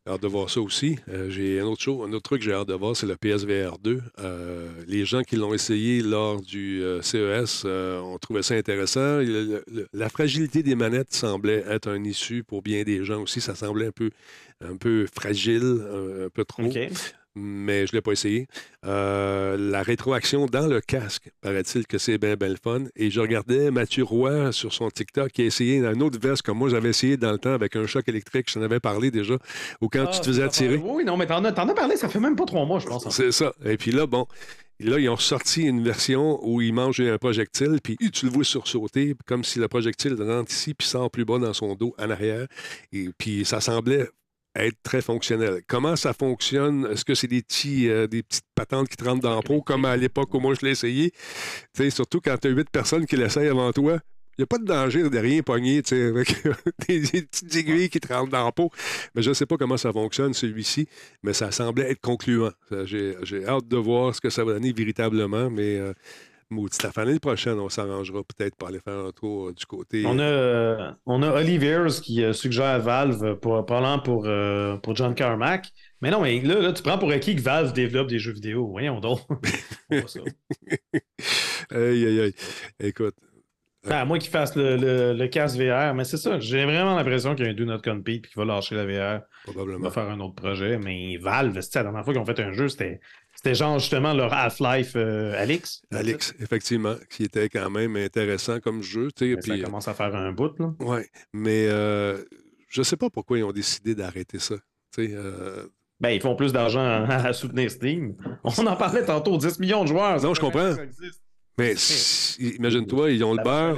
Hâte de voir ça aussi. Euh, j'ai un autre, chose, un autre truc que j'ai hâte de voir, c'est le PSVR 2. Euh, les gens qui l'ont essayé lors du euh, CES ont trouvé ça intéressant. La fragilité des manettes semblait être un issue pour bien des gens aussi. Ça semblait un peu, un peu fragile, un, peu trop. Mais je ne l'ai pas essayé. Euh, la rétroaction dans le casque, paraît-il que c'est bien, bien le fun. Et je regardais Mathieu Roy sur son TikTok qui a essayé une autre veste comme moi j'avais essayé dans le temps avec un choc électrique. Je t'en avais parlé déjà. Ou quand tu te faisais attirer. Oui, non, mais t'en as, parlé, ça fait même pas trois mois, je pense. en C'est ça. Et puis là, bon, là, ils ont sorti une version où il mange un projectile, puis tu le vois sursauter, comme si le projectile rentre ici, puis sort plus bas dans son dos, en arrière. Et puis ça semblait être très fonctionnel. Comment ça fonctionne? Est-ce que c'est des, petits, euh, des petites patentes qui te rentrent dans le pot, comme à l'époque où moi je l'ai essayé? Surtout quand tu as huit personnes qui l'essayent avant toi. Il n'y a pas de danger de rien pogner, avec des, des petites aiguilles qui te rentrent dans le pot. Mais je ne sais pas comment ça fonctionne, celui-ci, mais ça semblait être concluant. J'ai hâte de voir ce que ça va donner véritablement, mais euh, maudit affaire. L'année prochaine, on s'arrangera peut-être pour aller faire un tour euh, du côté. On a, euh, on a Oliviers qui euh, suggère Valve pour, parlant pour, pour John Carmack. Mais non, mais là, là, tu prends pour acquis que Valve développe des jeux vidéo. Voyons donc. Aïe, aïe, aïe. Écoute, à moins qu'il fasse le, le, le casque VR. Mais c'est ça, j'ai vraiment l'impression qu'il y a un Do Not Compete et qu'il va lâcher la VR. Il probablement. va faire un autre projet. Mais Valve, c'était la dernière fois qu'ils ont fait un jeu, c'était c'était genre justement leur Half-Life euh, Alix. Alex, effectivement, qui était quand même intéressant comme jeu. Mais Ça puis, commence à faire un bout, là. Oui, mais euh, je ne sais pas pourquoi ils ont décidé d'arrêter ça. Euh, Ben, ils font plus d'argent à, à soutenir Steam. On en parlait tantôt, 10 millions de joueurs. Non, je comprends. mais imagine-toi, ils ont le beurre.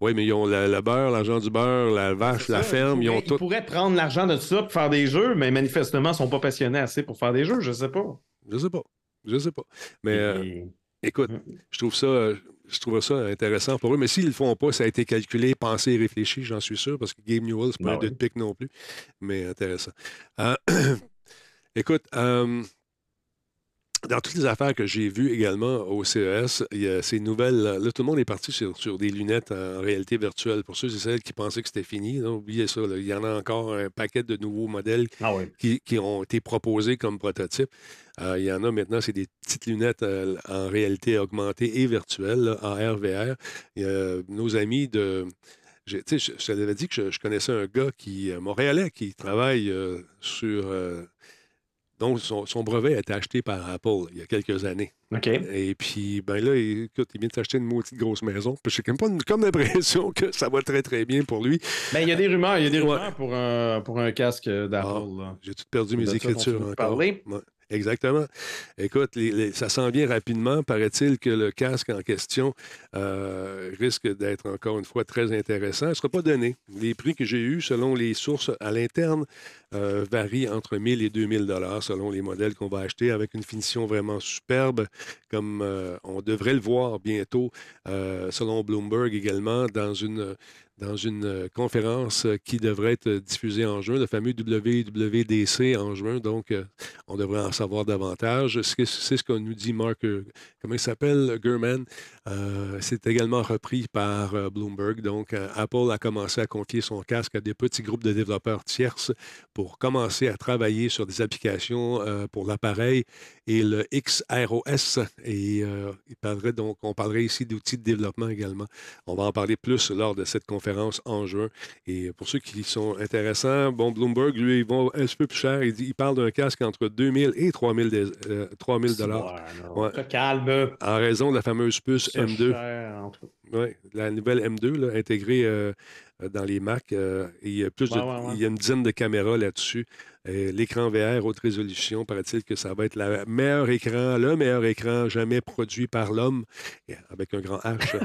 Oui, mais ils ont le beurre, l'argent du beurre, la vache, la ferme, ils ont pourraient- tout. pourraient prendre l'argent de ça pour faire des jeux, mais manifestement, ils ne sont pas passionnés assez pour faire des jeux, je sais pas. Je sais pas. Je sais pas. Mais euh, écoute, Mm. je trouve ça. euh, Je trouve ça intéressant pour eux. Mais s'ils ne le font pas, ça a été calculé, pensé et réfléchi, j'en suis sûr, parce que Game Newell, c'est pas Ben un deux de pique non plus. Mais intéressant. Euh, écoute, euh, dans toutes les affaires que j'ai vues également au CES, il y a ces nouvelles. Là, tout le monde est parti sur, sur des lunettes en réalité virtuelle. Pour ceux et celles qui pensaient que c'était fini, là, oubliez ça. là. Il y en a encore un paquet de nouveaux modèles Ah oui. qui, qui ont été proposés comme prototypes. Euh, il y en a maintenant, c'est des petites lunettes euh, en réalité augmentée et virtuelle, là, AR, VR. Il y a nos amis de. j'ai- Tu sais, je, je t'avais dit que je, je connaissais un gars qui, euh, montréalais qui travaille euh, sur. Dont son, son brevet a été acheté par Apple il y a quelques années. OK. Et puis, ben là, écoute, il vient de s'acheter une maudite grosse maison. Puis j'ai comme pas une- comme l'impression que ça va très, très bien pour lui. Ben, il y a des rumeurs, il y a des Ouais. rumeurs pour, un, pour un casque d'Apple. là. J'ai tout perdu mes écritures encore? parler? Ouais, exactement. Écoute, ça s'en vient rapidement. Paraît-il que le casque en question euh, risque d'être encore une fois très intéressant. Il ne sera pas donné. Les prix que j'ai eus, selon les sources à l'interne, euh, varient entre 1000 et 2000 dollars selon les modèles qu'on va acheter avec une finition vraiment superbe, comme euh, on devrait le voir bientôt, selon Bloomberg également, dans une dans une euh, conférence euh, qui devrait être diffusée en juin, le fameux WWDC en juin. Donc, euh, on devrait en savoir davantage. C'est ce que- nous dit Mark, euh, comment il s'appelle, Gurman. Euh, c'est également repris par euh, Bloomberg. Donc, euh, Apple a commencé à confier son casque à des petits groupes de développeurs tierces pour commencer à travailler sur des applications euh, pour l'appareil et le XROS. Et euh, il parlerait donc, on parlerait ici d'outils de développement également. On va en parler plus lors de cette conférence en juin. Et pour ceux qui sont intéressants, bon, Bloomberg, lui, il va un petit peu plus cher. Il, dit, il parle d'un casque entre 2000 et 3000 des- euh, 3000 dollars Ouais, non. Calme. en raison de la fameuse puce C'est M2. cher, en tout cas. Oui, la nouvelle M2 là, intégrée euh, euh, dans les Mac. euh, il, y a plus Ouais, il y a une dizaine de caméras là-dessus. Euh, L'écran VR haute résolution, paraît-il que ça va être le meilleur écran, le meilleur écran jamais produit par l'homme, avec un grand H.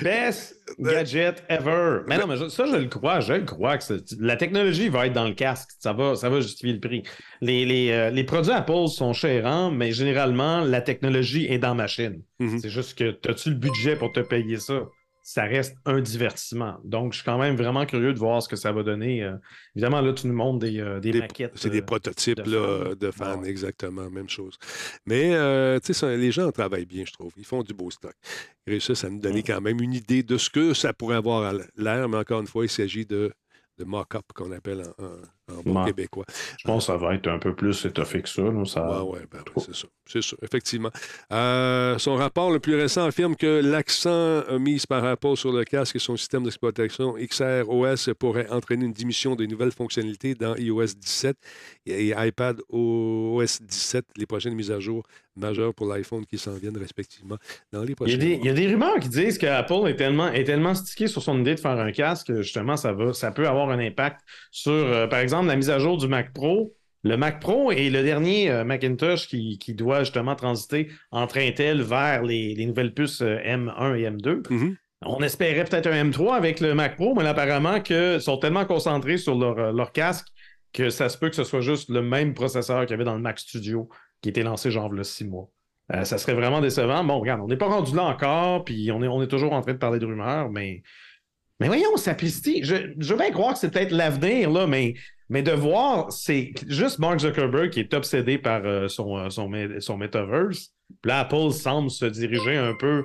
Best gadget ever. Mais non, mais ça, je le crois. Je le crois que la technologie va être dans le casque. Ça va, ça va justifier le prix. Les, les, euh, les produits Apple sont chérants, mais généralement, la technologie est dans la machine. Mhm. C'est juste que as-tu le budget pour te payer ça? Ça reste un divertissement. Donc, je suis quand même vraiment curieux de voir ce que ça va donner. Euh, évidemment, là, tu nous montres des, euh, des Des- maquettes. C'est des euh, prototypes de là, fans. de fans, Ouais. exactement, même chose. Mais tu sais, les gens travaillent bien, je trouve. Ils font du beau stock. Ils réussissent à nous donner quand même une idée de ce que ça pourrait avoir à l'air, mais encore une fois, il s'agit de, de mock-up qu'on appelle en, en- en bon Ouais. québécois. Je pense que ça va être un peu plus étoffé que ça. ouais, ben c'est ça. C'est ça, effectivement. Euh, son rapport le plus récent affirme que l'accent mis par Apple sur le casque et son système d'exploitation XR OS pourrait entraîner une diminution des nouvelles fonctionnalités dans iOS 17 et iPad OS 17, les prochaines mises à jour majeures pour l'iPhone qui s'en viennent respectivement dans les Il y, a prochains des, il y a des rumeurs qui disent qu'Apple est tellement, est tellement stické sur son idée de faire un casque que justement, ça, va, ça peut avoir un impact sur, euh, par exemple, la mise à jour du Mac Pro. Le Mac Pro est le dernier euh, Macintosh qui, qui doit justement transiter entre Intel vers les, les nouvelles puces euh, M1 et M2. Mhm. On espérait peut-être un M3 avec le Mac Pro, mais là, apparemment qu'ils sont tellement concentrés sur leur, euh, leur casque que ça se peut que ce soit juste le même processeur qu'il y avait dans le Mac Studio qui était lancé genre a six mois. Euh, ça serait vraiment décevant. Bon, regarde, on n'est pas rendu là encore, puis on est, on est toujours en train de parler de rumeurs, mais, mais voyons, Sapristi, je, je veux bien croire que c'est peut-être l'avenir, là, mais Mais de voir, c'est juste Mark Zuckerberg qui est obsédé par euh, son, euh, son, son metaverse. Là, Apple semble se diriger un peu,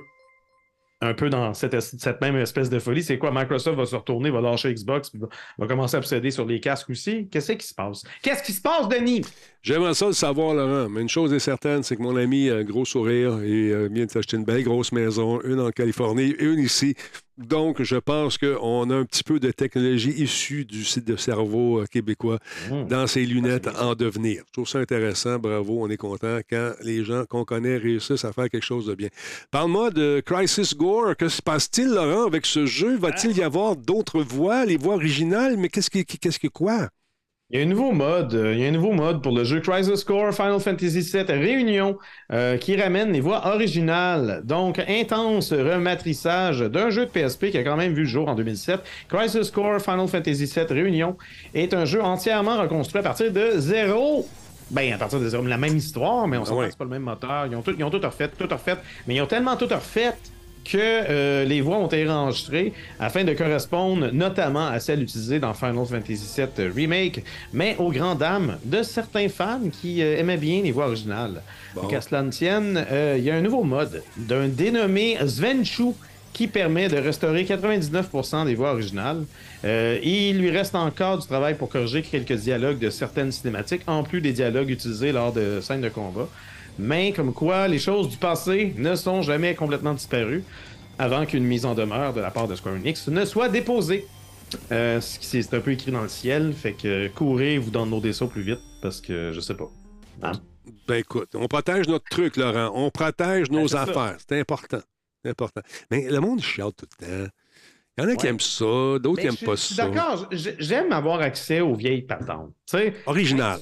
un peu dans cette, cette même espèce de folie. C'est quoi? Microsoft va se retourner, va lâcher Xbox, va, commencer à obséder sur les casques aussi? Qu'est-ce qui se passe? Qu'est-ce qui se passe, Denis? J'aimerais ça le savoir, Laurent, mais une chose est certaine, c'est que mon ami a un gros sourire et euh, vient de s'acheter une belle grosse maison, une en Californie, une ici. Donc, je pense qu'on a un petit peu de technologie issue du site de cerveau euh, québécois Mmh. dans ces lunettes en devenir. Je trouve ça intéressant. Bravo, on est content quand les gens qu'on connaît réussissent à faire quelque chose de bien. Parle-moi de Crisis Gore. Que se passe-t-il, Laurent, avec ce jeu? Va-t-il y avoir d'autres voix, les voix originales? Mais qu'est-ce qui, qu'est-ce que quoi? Il y a un nouveau mode, euh, il y a un nouveau mode pour le jeu Crisis Core Final Fantasy VII Réunion euh, qui ramène les voix originales. Donc, intense rematrissage d'un jeu de PSP qui a quand même vu le jour en 2007. Crisis Core Final Fantasy VII Réunion est un jeu entièrement reconstruit à partir de zéro. Ben, à partir de zéro, la même histoire, mais on s'entend ouais. c'est pas le même moteur. Ils ont tout, ils ont tout refait, tout refait, mais ils ont tellement tout refait que euh, les voix ont été enregistrées afin de correspondre notamment à celles utilisées dans Final Fantasy VII Remake, mais aux grandes dames de certains fans qui euh, aimaient bien les voix originales. Donc, à cela ne tienne, euh, il y a un nouveau mode d'un dénommé Svenchu qui permet de restaurer 99% des voix originales. Euh, et il lui reste encore du travail pour corriger quelques dialogues de certaines cinématiques, en plus des dialogues utilisés lors de scènes de combat. Mais comme quoi, les choses du passé ne sont jamais complètement disparues avant qu'une mise en demeure de la part de Square Enix ne soit déposée. Euh, ce qui- c'est un peu écrit dans le ciel, fait que courez vous dans nos dessous plus vite parce que je sais pas. Hein? Ben écoute, on protège notre truc, Laurent. On protège nos Ben, affaires. C'est important. Important. Mais le monde chiale tout le temps. Il y en a qui aiment ça, d'autres qui Mais n'aiment pas ça. D'accord, j'aime avoir accès aux vieilles patentes. Original.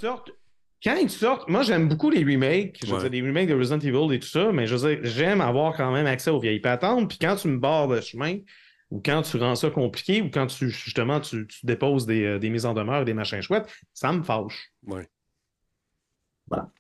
Quand ils sortent- moi j'aime beaucoup les remakes, je veux Ouais. dire, les remakes de Resident Evil et tout ça, mais je veux dire, j'aime avoir quand même accès aux vieilles patentes. Puis quand tu me barres le chemin, ou quand tu rends ça compliqué, ou quand tu justement tu, tu déposes des, euh, des mises en demeure, des machins chouettes, ça me fâche. Voilà.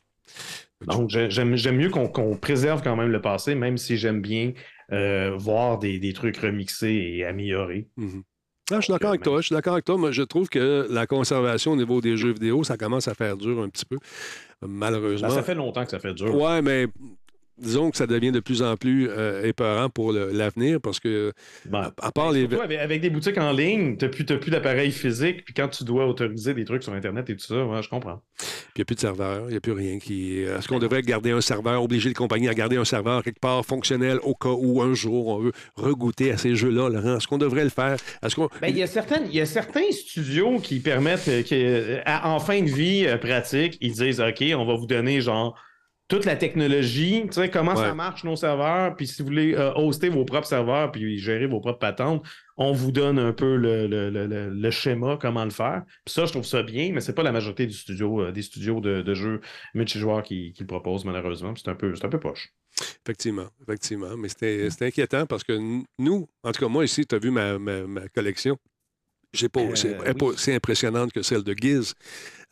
Donc j'ai- j'aime mieux qu'on préserve quand même le passé, même si j'aime bien euh, voir des, des trucs remixés et améliorés. Mhm. Je suis d'accord avec toi. Je suis d'accord avec toi, mais je trouve que la conservation au niveau des jeux vidéo, ça commence à faire dur un petit peu. Malheureusement. Ben, ça fait longtemps que ça fait dur. Ouais, mais disons que ça devient de plus en plus euh, épeurant pour l'avenir parce que, Ben, à, à part les. Avec, avec des boutiques en ligne, tu n'as plus, t'as plus d'appareil physique, puis quand tu dois autoriser des trucs sur Internet et tout ça, ouais, je comprends. Il n'y a plus de serveur, il n'y a plus rien qui. Est-ce qu'on devrait garder un serveur, obliger les compagnies à garder un serveur quelque part fonctionnel au cas où un jour on veut regoûter à ces jeux-là, Laurent? Est-ce qu'on devrait le faire? Est-ce qu'on. Ben, il y a certaines, il y a certains studios qui permettent, euh, que, euh, à- en fin de vie euh, pratique, ils disent OK, on va vous donner genre toute la technologie, tu sais, comment Ouais. ça marche nos serveurs, puis si vous voulez euh, hoster vos propres serveurs, puis gérer vos propres patentes, on vous donne un peu le, le- le- le- le schéma, comment le faire. Puis ça, je trouve ça bien, mais c'est pas la majorité du studio, euh, des studios de, de jeux multijoueurs qui, qui le proposent, malheureusement. C'est un peu, un peu poche. Effectivement, effectivement. Mais c'était inquiétant parce que nous, en tout cas, moi ici, tu as vu ma, ma- ma collection. J'ai pas, Euh, c'est oui. aussi impressionnante que celle de Giz.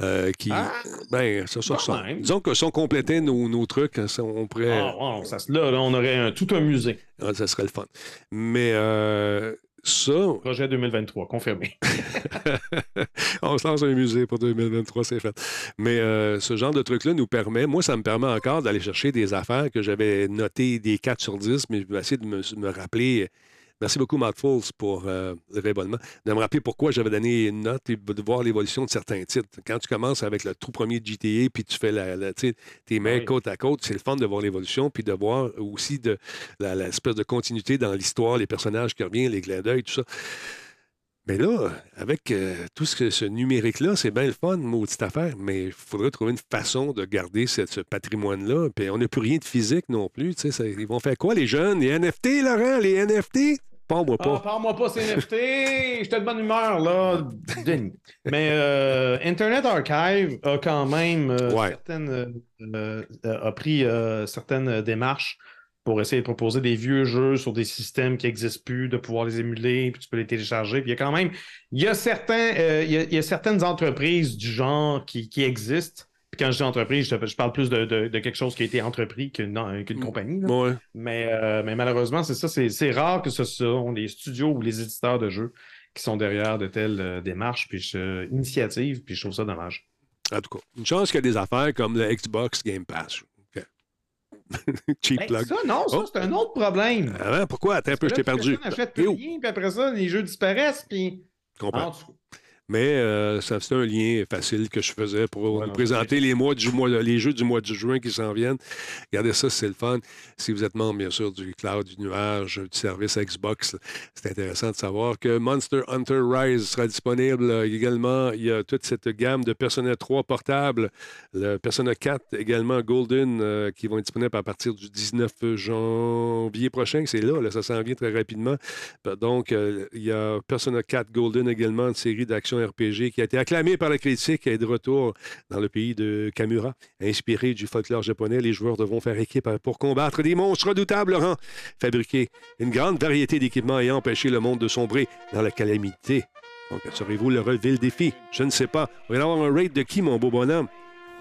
euh, qui, Ah, ben, ça, ça même. Disons que si on complétait nos, nos trucs, ça, on pourrait. Ah, ça, se- là, là, on aurait un- tout un musée. Ah, ça serait le fun. Mais euh, ça, Projet 2023, confirmé. on se lance un musée pour 2023, c'est fait. Mais euh, ce genre de truc-là nous permet, moi, ça me permet encore d'aller chercher des affaires que j'avais notées des 4 sur 10, mais je vais essayer de me, me rappeler. Merci beaucoup, Matt Fools, pour euh, le réabonnement. De me rappeler pourquoi j'avais donné une note et de voir l'évolution de certains titres. Quand tu commences avec le tout premier GTA, puis tu fais la, tes mains Oui. côte à côte, c'est le fun de voir l'évolution, puis de voir aussi de, l'espèce de continuité dans l'histoire, les personnages qui reviennent, les clins d'œil, tout ça. Mais là, avec euh, tout ce, que- ce numérique-là, c'est bien le fun, maudite affaire, mais il faudrait trouver une façon de garder ce, ce patrimoine-là. Puis on n'a plus rien de physique non plus. tu sais, ça- ils vont faire quoi, les jeunes? Les NFT, Laurent? Les NFT? Pas moi Ah, pas. parle-moi pas NFT, j'étais de bonne humeur, là. Mais euh, Internet Archive a quand même euh, Ouais. certaines, euh, a pris certaines démarches pour essayer de proposer des vieux jeux sur des systèmes qui n'existent plus, de pouvoir les émuler, puis tu peux les télécharger. Puis il y a quand même, il y a, certains, euh, il y a, il y a certaines entreprises du genre qui, qui existent. Puis quand je dis entreprise, je, je parle plus de, de- de quelque chose qui a été entrepris qu'une qu'une Mm. compagnie. Ouais. Mais, euh, mais malheureusement, c'est ça, c'est rare que ce sont les studios ou les éditeurs de jeux qui sont derrière de telles euh, démarches, puis initiatives, puis je trouve ça dommage. En tout cas, une chance qu'il y a des affaires comme le Xbox Game Pass. Cheap Ben, plug. ça, non, ça, Oh. c'est un autre problème. Ah pourquoi? Attends un peu, je t'ai perdu. personne achète plus oh, rien, puis après ça, les jeux disparaissent, puis... comprends. Mais euh, ça, c'est un lien facile que je faisais pour vous présenter les, mois du mois, les jeux du mois de juin qui s'en viennent. Regardez ça, c'est le fun. Si vous êtes membre, bien sûr, du cloud, du nuage, du service Xbox, c'est intéressant de savoir que Monster Hunter Rise sera disponible euh, également. Il y a toute cette gamme de Persona 3 portables, le Persona 4 également Golden euh, qui vont être disponibles à partir du 19 janvier prochain. C'est là, là, ça s'en vient très rapidement. Donc, euh, il y a Persona 4 Golden également, une série RPG qui a été acclamée par la critique et est de retour dans le pays de Kamura. Inspiré du folklore japonais, les joueurs devront faire équipe pour combattre des monstres redoutables, Laurent. Fabriquer une grande variété d'équipements ayant empêché le monde de sombrer dans la calamité. Donc, assurez-vous le relever le défi? Je ne sais pas. On va avoir un raid de qui, mon beau bonhomme?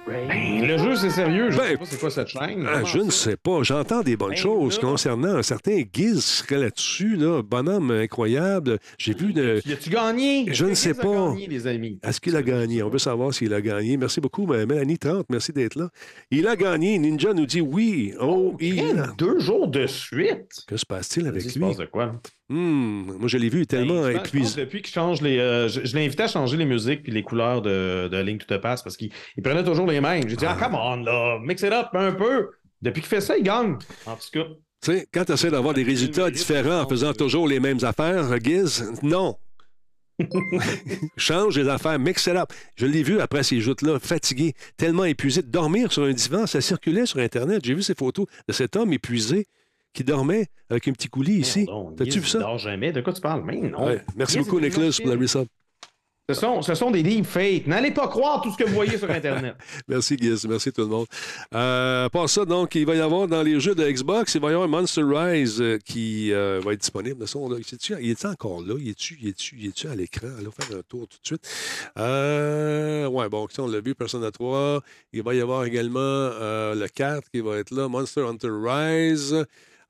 Ben, le jeu, c'est sérieux. Je Ben, sais pas c'est quoi cette chaîne. Ah, je ne sais pas. J'entends des bonnes Ben, choses là- concernant un certain Giz qui serait là-dessus, là. Bonhomme incroyable. J'ai vu de. Y a-tu gagné? Je ne sais pas. gagné, les amis? Est-ce qu'il a gagné? On veut savoir s'il a gagné. Merci beaucoup, mais Mélanie 30. Merci d'être là. Il a gagné. Ninja nous dit oui. Oh, il Hey, a. Deux jours de suite. Que se passe-t-il avec Il se lui? passe de quoi? Hmm, moi, je l'ai vu tellement Ben, pense épuisé. Depuis qu'il change les. euh, je je l'ai invité à changer les musiques puis les couleurs de, de Link to the Past parce qu'il il prenait toujours les mêmes. J'ai dit, ah, come on, là, mix it up un peu. Depuis qu'il fait ça, il gagne. En tout cas. Tu sais, quand tu essaies d'avoir des résultats différents en faisant toujours les mêmes affaires, Giz, non. Change les affaires, mix it up. Je l'ai vu après ces joutes-là, fatigué, tellement épuisé, de dormir sur un divan. Ça circulait sur Internet. J'ai vu ces photos de cet homme épuisé qui dormait avec un petit coulis ici. T'as-tu vu ça? Dort jamais. De quoi tu parles? Mais non. Ouais. Merci beaucoup, est Nicholas, pour la resub. Ce sont, ce sont des deepfakes. N'allez pas croire tout ce que vous voyez sur Internet. Merci, Giz. Merci tout le monde. Euh, à part ça, donc, il va y avoir dans les jeux de Xbox, il va y avoir Monster Rise euh, qui euh, va être disponible. De son, là, est-tu- il est encore là? Il est-tu il est-tu- il est-tu à l'écran? Allons faire un tour tout de suite. Euh, ouais, bon, on l'a vu, Persona 3. Il va y avoir également euh, le 4 qui va être là, Monster Hunter Rise.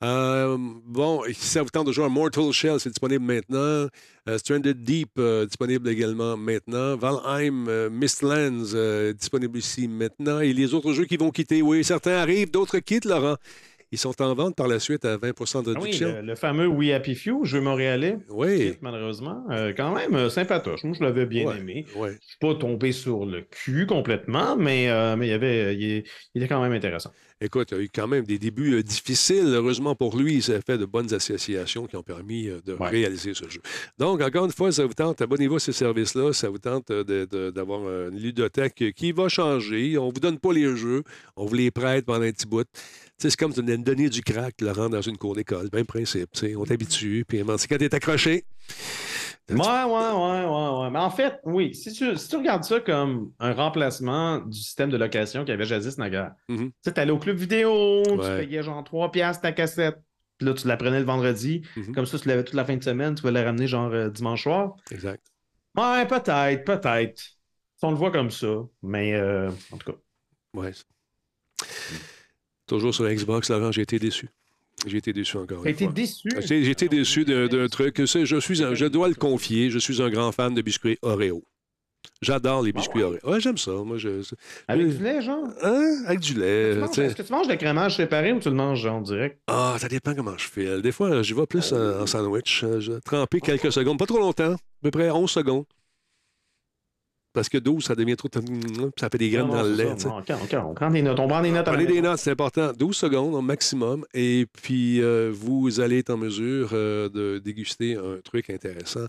Euh, bon, si ça vous tente de jouer à Mortal Shell, c'est disponible maintenant. Euh, Stranded Deep, euh, disponible également maintenant. Valheim, Mistlands, disponible ici maintenant. Et les autres jeux qui vont quitter, oui, certains arrivent, d'autres quittent, Laurent. Ils sont en vente par la suite à 20 de Ah oui, le, le fameux We Happy Few, jeu montréalais. Oui. Malheureusement. Euh, quand même, euh, sympatoche. Moi, je l'avais bien Ouais, aimé. ouais. Je suis pas tombé sur le cul complètement, mais, euh, mais il, y avait, il, il était quand même intéressant. Écoute, il y a eu quand même des débuts difficiles. Heureusement pour lui, il s'est fait de bonnes associations qui ont permis de Ouais. réaliser ce jeu. Donc, encore une fois, ça vous tente, abonnez-vous à ces services-là. Ça vous tente d'avoir une ludothèque qui va changer. On vous donne pas les jeux, on vous les prête pendant un petit bout. C'est comme de donner du crack, Laurent, dans une cour d'école. Même principe. On t'habitue. Puis, c'est quand t'es accroché. Ouais, ouais, ouais, ouais, ouais. Mais en fait, oui, si tu, si tu regardes ça comme un remplacement du système de location qu'il y avait jadis naguère, Mhm. tu sais, t'allais au club vidéo, tu payais genre 3 piastres ta cassette, puis là, tu la prenais le vendredi. Mhm. Comme ça, tu l'avais toute la fin de semaine, tu pouvais la ramener genre euh, dimanche soir. Exact. Ouais, peut-être, peut-être. Si on le voit comme ça, mais euh, en tout cas. Ouais. Toujours sur Xbox, Laurent, j'ai été déçu. J'ai été déçu encore T'as une été fois. déçu? J'ai j'ai été déçu d'un truc. Je, suis un- je dois le confier, je suis un grand fan de biscuits Oreo. J'adore les biscuits Ah ouais? Oreo. Ouais, j'aime ça. Moi, je, Avec Euh, du lait, genre? Hein? Avec du lait. Est-ce que tu manges le crémage séparé ou tu le manges en direct? Ah, ça dépend comment je fais. Des fois, je vais plus en, en sandwich. Euh, Je tremper quelques secondes. Pas trop longtemps. À peu près 11 secondes. Parce que 12, ça devient trop. Ça fait des graines Non, non, dans le lait. Non, on prend des notes. On prend des notes. Prenez des notes, c'est important. 12 secondes au maximum. Et puis, euh, vous allez être en mesure euh, de déguster un truc intéressant.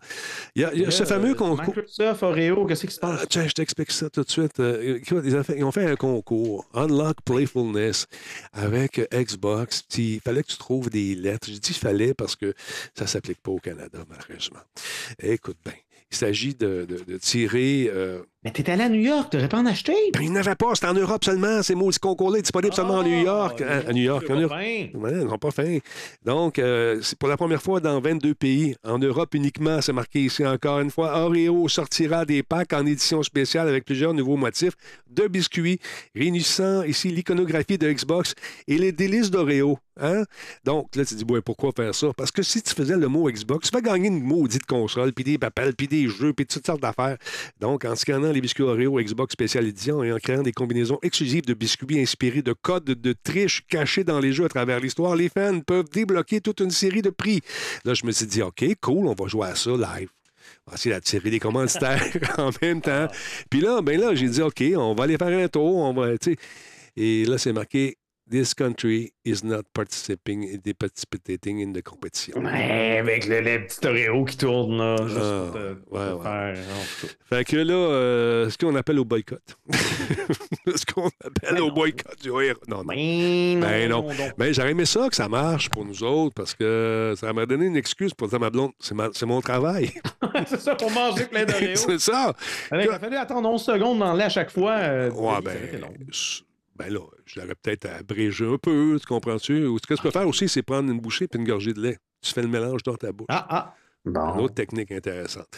Il y a, il y a ce Euh, fameux concours. Microsoft, Oreo, qu'est-ce qui se passe? Ah, tiens, je t'explique ça tout de suite. Ils, ont fait, un concours, Unlock Playfulness, avec Xbox. Il fallait que tu trouves des lettres. Je dis fallait parce que ça ne s'applique pas au Canada, malheureusement. Écoute bien, il s'agit de, tirer euh, Mais t'es allé à New York, t'aurais pas en acheté? Ben, il n'avait pas, c'était en Europe seulement. Ces maudits concours-là disponibles seulement à New York. Ah, À, à New York. en pas Europe. Ouais, ils n'ont pas faim. Donc, euh, c'est pour la première fois dans 22 pays. En Europe uniquement, c'est marqué ici encore une fois. Oreo sortira des packs en édition spéciale avec plusieurs nouveaux motifs de biscuits, réunissant ici l'iconographie de Xbox et les délices d'Oreo. Hein? Donc, là, tu te dis, ouais, pourquoi faire ça? Parce que si tu faisais le mot Xbox, tu vas gagner une maudite console, puis des papels, puis des jeux, puis toutes sortes d'affaires. Donc, en scannant les biscuits Oreo Xbox Special Edition et en créant des combinaisons exclusives de biscuits inspirés de codes de triche cachés dans les jeux à travers l'histoire, les fans peuvent débloquer toute une série de prix. Là, je me suis dit, OK, cool, on va jouer à ça live. On va essayer d'attirer des commanditaires en même temps. Puis là, ben là, j'ai dit, OK, on va aller faire un tour. On va, tu sais. Et là, c'est marqué This country is not participating, participating in the competition. Ouais, avec le, le petit Oreo qui tourne, là. Juste Ah, ouais, ouais. faire. Fait que là, euh, ce qu'on appelle au boycott. ce qu'on appelle Ben au non. boycott du. Non, non. Ben, Ben non. Ben, j'aurais aimé ça, que ça marche pour nous autres, parce que ça m'a donné une excuse pour dire à ma blonde, c'est ma- c'est mon travail. c'est ça, pour manger plein d'Oreo. c'est ça. Il a fallu attendre 11 secondes dans le lait à chaque fois. euh, Ouais, ben, ben là, je l'aurais peut-être abrégé un peu, tu comprends-tu? Ou ce que tu peux faire aussi, c'est prendre une bouchée puis une gorgée de lait. Tu fais le mélange dans ta bouche. Ah, ah. Une Bon. autre technique intéressante.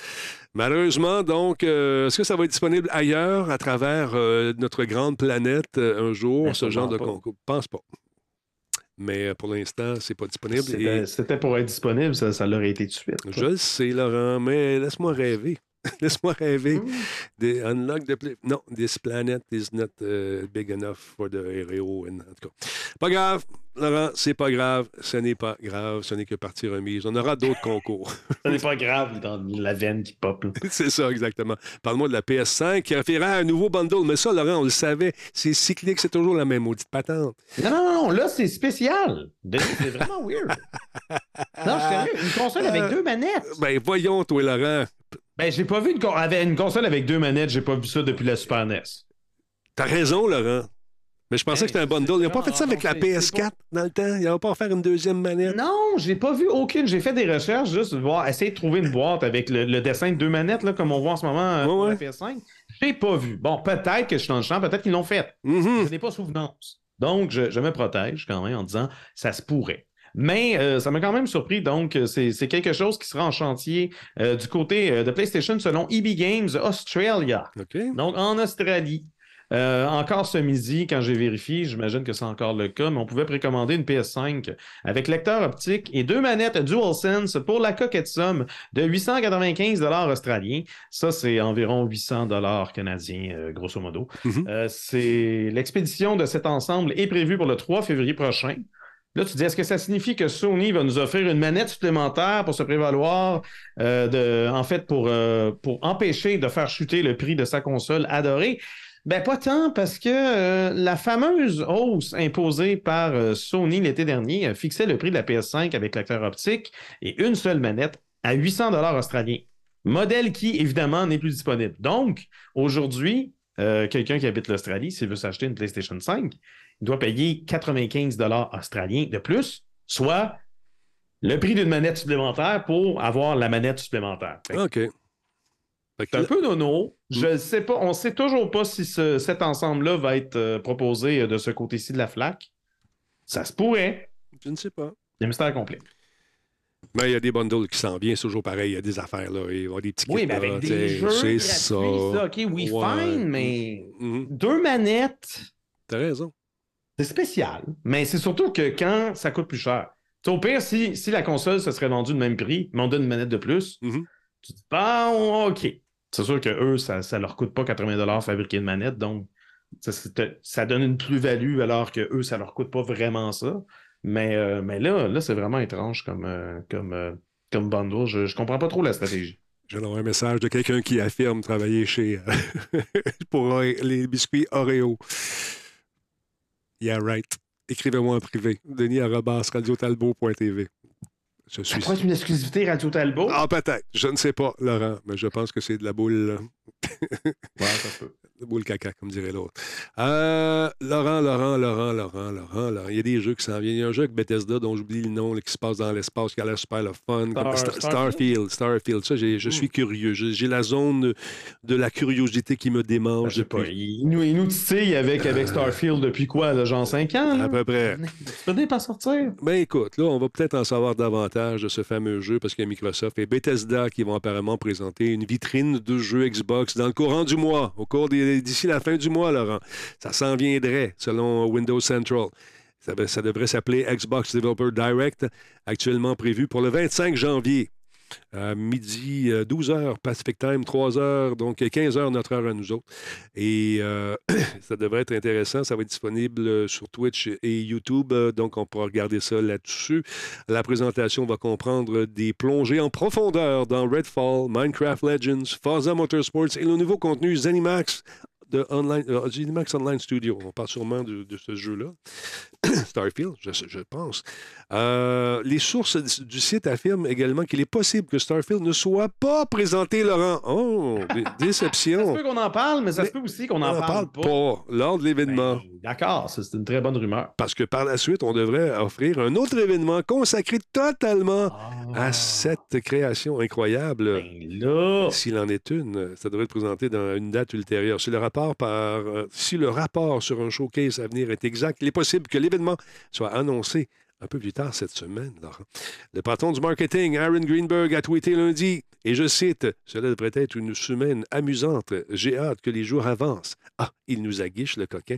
Malheureusement, donc, euh, est-ce que ça va être disponible ailleurs, à travers euh, notre grande planète, euh, un jour, Ben, ce genre de pas. concours? Je pense pas. Mais pour l'instant, c'est pas disponible. C'était Et c'était pour être disponible, ça, ça l'aurait été tout de suite. je le sais, Laurent, mais laisse-moi rêver. laisse-moi rêver. The unlock the pla- Non, this planet is not uh, big enough for the and- En tout cas, pas grave, Laurent, c'est pas grave. Ce n'est pas grave. Ce n'est que partie remise. On aura d'autres concours. Ça n'est pas grave, dans la veine qui pop. c'est ça, exactement. Parle-moi de la PS5 qui refera un nouveau bundle. Mais ça, Laurent, on le savait. C'est cyclique, c'est toujours la même maudite patente. Non, non, non, là, c'est spécial. C'est vraiment weird. Non, je suis sérieux. Une console avec deux manettes. Ben, voyons, toi, Laurent. Ben, j'ai pas vu une, avec une console avec deux manettes, j'ai pas vu ça depuis la Super NES. T'as raison, Laurent. Mais je pensais Hey, que c'était un bundle. Ils n'ont pas fait ça avec la c'est- c'est PS4 dans le temps. Ils n'ont pas offert une deuxième manette. Non, j'ai pas vu aucune. J'ai fait des recherches juste pour voir, essayer de trouver une boîte avec le, le dessin de deux manettes, là, comme on voit en ce moment euh, Ouais, pour ouais. la PS5. J'ai pas vu. Bon, peut-être que je suis dans le champ, peut-être qu'ils l'ont fait. Mhm. Je n'ai pas souvenance. Donc, je, je me protège quand même en disant ça se pourrait. Mais euh, ça m'a quand même surpris. Donc, euh, c'est quelque chose qui sera en chantier euh, du côté de PlayStation selon EB Games Australia. Donc, en Australie. Euh, encore ce midi, quand j'ai vérifié, j'imagine que c'est encore le cas, mais on pouvait précommander une PS5 avec lecteur optique et deux manettes DualSense pour la coquette somme de 895 australiens. Ça, c'est environ 800 canadiens, euh, grosso modo. Mhm. Euh, c'est L'expédition de cet ensemble est prévue pour le 3 février prochain. Là, tu dis, est-ce que ça signifie que Sony va nous offrir une manette supplémentaire pour se prévaloir, euh, en fait, pour, euh, pour empêcher de faire chuter le prix de sa console adorée? Ben, pas tant, parce que euh, la fameuse hausse imposée par Sony l'été dernier fixait le prix de la PS5 avec lecteur optique et une seule manette à 800 australiens. Modèle qui, évidemment, n'est plus disponible. Donc, aujourd'hui, quelqu'un qui habite l'Australie, s'il veut s'acheter une PlayStation 5, il doit payer 95 australiens de plus, soit le prix d'une manette supplémentaire pour avoir la manette supplémentaire. Fait OK. C'est un peu nono. Je sais pas, on sait toujours pas si ce- cet ensemble-là va être euh, proposé euh, de ce côté-ci de la flaque. Ça se pourrait. Je ne sais pas. Le mystère complet. Mais il y a des bundles qui s'en viennent, c'est toujours pareil. Il y a des affaires, là. Il y avoir des petits Oui, kits, mais avec des jeux C'est ça. ça, OK, oui, Ouais. fine, mais Mhm. deux manettes, T'as raison. C'est spécial. Mais c'est surtout que quand ça coûte plus cher. Au pire, si, si la console se serait vendue de même prix, mais on donne une manette de plus, Mhm. tu te dis, bon, OK. C'est sûr que eux, ça ne leur coûte pas 80 fabriquer une manette, donc ça, donne une plus-value alors que eux, ça leur coûte pas vraiment ça. Mais, euh, mais là, là c'est vraiment étrange comme, euh, comme, euh, comme bundle. Je, je comprends pas trop la stratégie. D'avoir un message de quelqu'un qui affirme travailler chez euh, pour les biscuits Oreo. Yeah, right. Écrivez-moi en privé. Denis arobase radiotalbot.tv. Je Ça suis. pourrait être une exclusivité Radio Talbot? Ah, peut-être. Je ne sais pas, Laurent, mais je pense que c'est de la boule. là. Ouais, ça peut. Boule caca, comme dirait l'autre. Euh, Laurent, Laurent, Laurent, Laurent, Laurent, Laurent. Il y a des jeux qui s'en viennent. Il y a un jeu avec Bethesda dont j'oublie le nom, là, qui se passe dans l'espace, qui a l'air super le fun. Star- comme Star- Starfield? Starfield. Ça, je suis curieux. J'ai la zone de la curiosité qui me Ben, démange je sais pas, depuis. il, il nous, il nous titille avec, avec Starfield depuis quoi, là, genre 5 ans? là? À peu près. Tu peux pas sortir? Ben écoute, là, on va peut-être en savoir davantage de ce fameux jeu parce qu'il y a Microsoft et Bethesda qui vont apparemment présenter une vitrine de jeux Xbox dans le courant du mois, au cours des- d'ici la fin du mois, Laurent. Ça s'en viendrait, selon Windows Central. Ça, devrait s'appeler Xbox Developer Direct, actuellement prévu pour le 25 janvier. À midi, 12h Pacific Time, 3h, donc 15h notre heure à nous autres. Et euh, ça devrait être intéressant. Ça va être disponible euh, sur Twitch et YouTube, euh, donc on pourra regarder ça là-dessus. La présentation va comprendre des plongées en profondeur dans Redfall, Minecraft Legends, Forza Motorsports et le nouveau contenu Zenimax de Online, euh, Zenimax Online Studio. On parle sûrement de, de ce jeu-là. Starfield, je, je pense. Euh, les sources du- site affirment également qu'il est possible que Starfield ne soit pas présenté, Laurent. Oh, dé- Ça se déception. peut qu'on en parle, mais ça Mais se peut aussi qu'on On n'en parle, parle pas lors de l'événement. Ben, D'accord, c'est une très bonne rumeur. Parce que par la suite, on devrait offrir un autre événement consacré totalement à cette création incroyable. Ah. Ben S'il en est une, ça devrait être présenté dans une date ultérieure. Si le rapport, euh, si le rapport sur un showcase à venir est exact, il est possible que l'événement soit annoncé un peu plus tard cette semaine. Le patron du marketing, Aaron Greenberg, a tweeté lundi, et je cite, Cela devrait être une semaine amusante. J'ai hâte que les jours avancent. Ah, il nous aguiche, le coquin.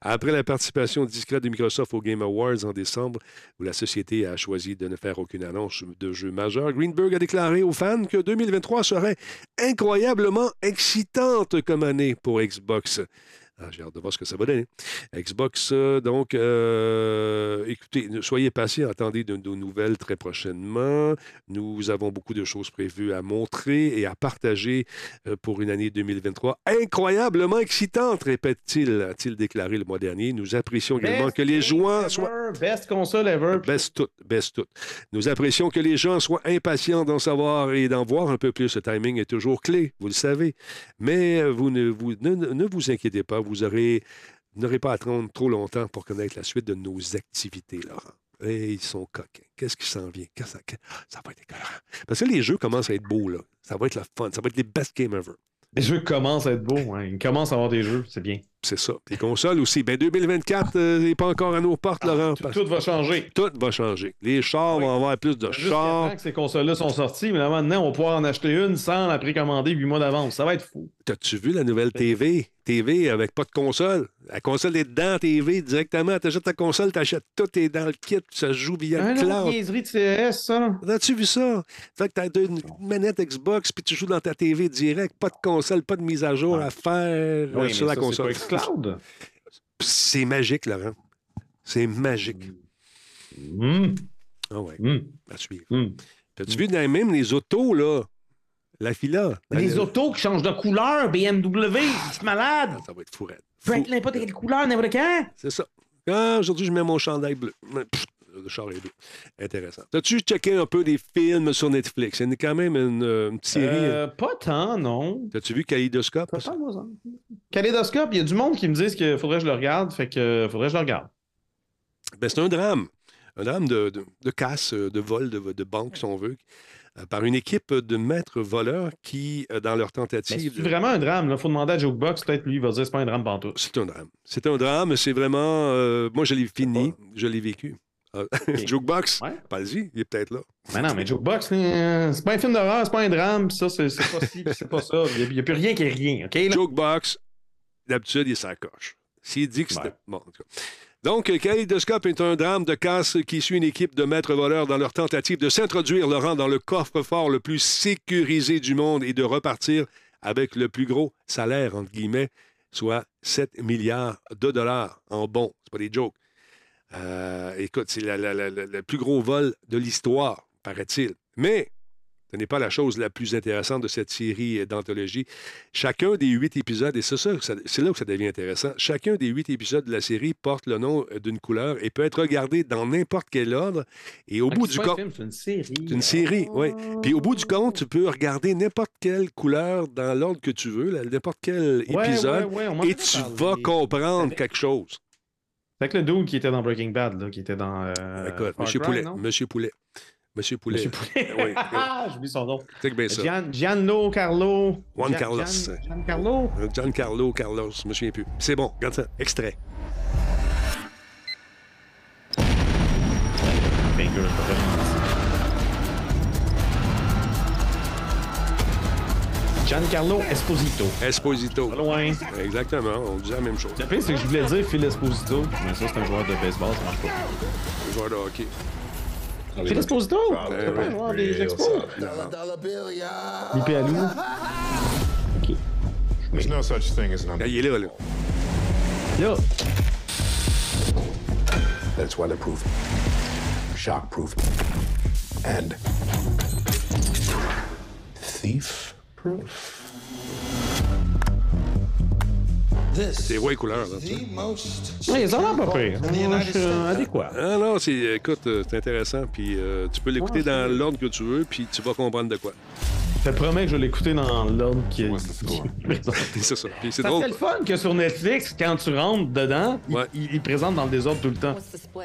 Après la participation discrète de Microsoft au Game Awards en décembre, où la société a choisi de ne faire aucune annonce de jeu majeur, Greenberg a déclaré aux fans que 2023 serait incroyablement excitante comme année pour Xbox. Ah, J'ai hâte de voir ce que ça va donner. Xbox, euh, donc, euh, écoutez, soyez patients, attendez de nos nouvelles très prochainement. Nous avons beaucoup de choses prévues à montrer et à partager euh, pour une année 2023 incroyablement excitante, répète-t-il, a-t-il déclaré le mois dernier. Nous apprécions également best que les joueurs soient... Best console ever. Baisse tout, baisse tout. Nous apprécions que les gens soient impatients d'en savoir et d'en voir un peu plus. Le timing est toujours clé, vous le savez. Mais vous ne vous, ne, ne vous inquiétez pas, vous aurez vous n'aurez pas à attendre trop longtemps pour connaître la suite de nos activités, Laurent. Et ils sont coquins. Qu'est-ce qui s'en vient? Ça, ça va être écœurant. Parce que les jeux commencent à être beaux, là. Ça va être le fun. Ça va être les best games ever. Les jeux commencent à être beaux. Hein. Ils commencent à avoir des jeux, c'est bien. C'est ça. Les consoles aussi. Ben 2024 euh, n'est pas encore à nos portes, Laurent. Tout, parce- tout va changer. tout va changer. Les chars Oui. vont avoir plus de Jusqu'à chars. que ces consoles-là sont sorties, mais là, maintenant, on va pouvoir en acheter une sans la précommander 8 mois d'avance. Ça va être fou. T'as-tu vu la nouvelle TV? TV avec pas de console. La console est dedans, TV, directement. T'achètes ta console, t'achètes tout, t'es dans le kit, ça joue via Un le cloud. niaiserie de CES, ça. As-tu vu ça? Fait que t'as une manette Xbox, puis tu joues dans ta TV direct, pas de console, pas de mise à jour à faire euh, Oui, sur la ça, console. C'est magique, Laurent. C'est magique. Hum, Ah ouais, hum, à suivre. T'as-tu vu dans même les autos, là? La fila? Les autos qui changent de couleur, BMW, c'est malade. Ah, ça va être fou, raide. Peut être n'importe quelle couleur, n'importe quand. C'est ça. Ah, aujourd'hui, je mets mon chandail bleu. Pff, Est bleu. Intéressant. As-tu checké un peu des films sur Netflix? Il y a quand même une, euh, une petite série. Euh, pas tant, non. As-tu vu Kaleidoscope? Pas tant, moi, ça. Kaléidoscope, il y a du monde qui me disent qu'il faudrait que je le regarde, fait que euh, faudrait que je le regarde. Ben, c'est un drame. Un drame de, de- de casse, euh, de vol, de, de banque, si on veut, euh, par une équipe de maîtres voleurs qui, euh, dans leur tentative. c'est vraiment un drame. Il faut demander à Jokebox, peut-être lui, il va dire c'est pas un drame pantoute. C'est un drame. C'est un drame. C'est vraiment. euh, moi, je l'ai fini. Je l'ai vécu. Ah, Jukebox, Ouais. il est peut-être là. Mais non, mais Jokebox, euh, c'est pas un film d'horreur, c'est pas un drame, ça, c'est pas ci, c'est pas ça. Il n'y a, plus rien qui est rien, OK? là? Jokebox, d'habitude, il s'accroche. S'il dit que c'était. Ouais. Bon, en tout cas. Donc, Kaleidoscope est un drame de casse qui suit une équipe de maîtres voleurs dans leur tentative de s'introduire, Laurent, dans le coffre-fort le plus sécurisé du monde et de repartir avec le plus gros salaire, entre guillemets, soit 7 milliards de dollars en bons. C'est pas des jokes. Euh, écoute, c'est le plus gros vol de l'histoire, paraît-il. Mais Ce n'est pas la chose la plus intéressante de cette série euh, d'anthologie. Chacun des huit épisodes, et c'est ça, c'est là que ça devient intéressant, chacun des huit épisodes de la série porte le nom euh, d'une couleur et peut être regardé dans n'importe quel ordre. Et au Ah, bout du compte, c'est une série. c'est une série, oui. Puis au bout du compte, tu peux regarder n'importe quelle couleur dans l'ordre que tu veux, n'importe quel épisode, ouais, ouais, et tu vas comprendre Avec- quelque chose. C'est avec le dude qui était dans Breaking Bad, là, qui était dans. euh, Écoute, Far Monsieur Poulet? Monsieur Poulet, Monsieur Poulet. Monsieur Poulet. Oui. Ah, j'oublie son nom. C'est bien ça. Gian, Gianlo Carlo. Juan Gian- Carlos. Gian- Giancarlo. Giancarlo Carlos, je me souviens plus. C'est bon, regarde ça, extrait. Finger, Giancarlo Esposito. Esposito. Pas loin. Exactement, on disait la même chose. Le pire, c'est que je voulais dire Phil Esposito, mais ça, c'est un joueur de baseball, ça marche pas. Le joueur de hockey. Phil Esposito? C'est pas un joueur des Expos? Lippé à loup. OK. There's no such thing as an Là, il est là, là. Là, That's weatherproof, shockproof, and thief-proof. C'est voix et couleurs, là. ouais, ça a l'air pas pire. Moi, je suis euh, adéquat. Ah non, c'est, écoute, euh, c'est intéressant, puis euh, tu peux l'écouter Ouais, dans c'est- l'ordre que tu veux, puis tu vas comprendre de quoi. Je te promets que je vais l'écouter dans l'ordre qui est. C'est ça. Puis c'est Ça drôle, serait le fun que sur Netflix, quand tu rentres dedans, il- Ouais. il, il présente dans le désordre tout le temps.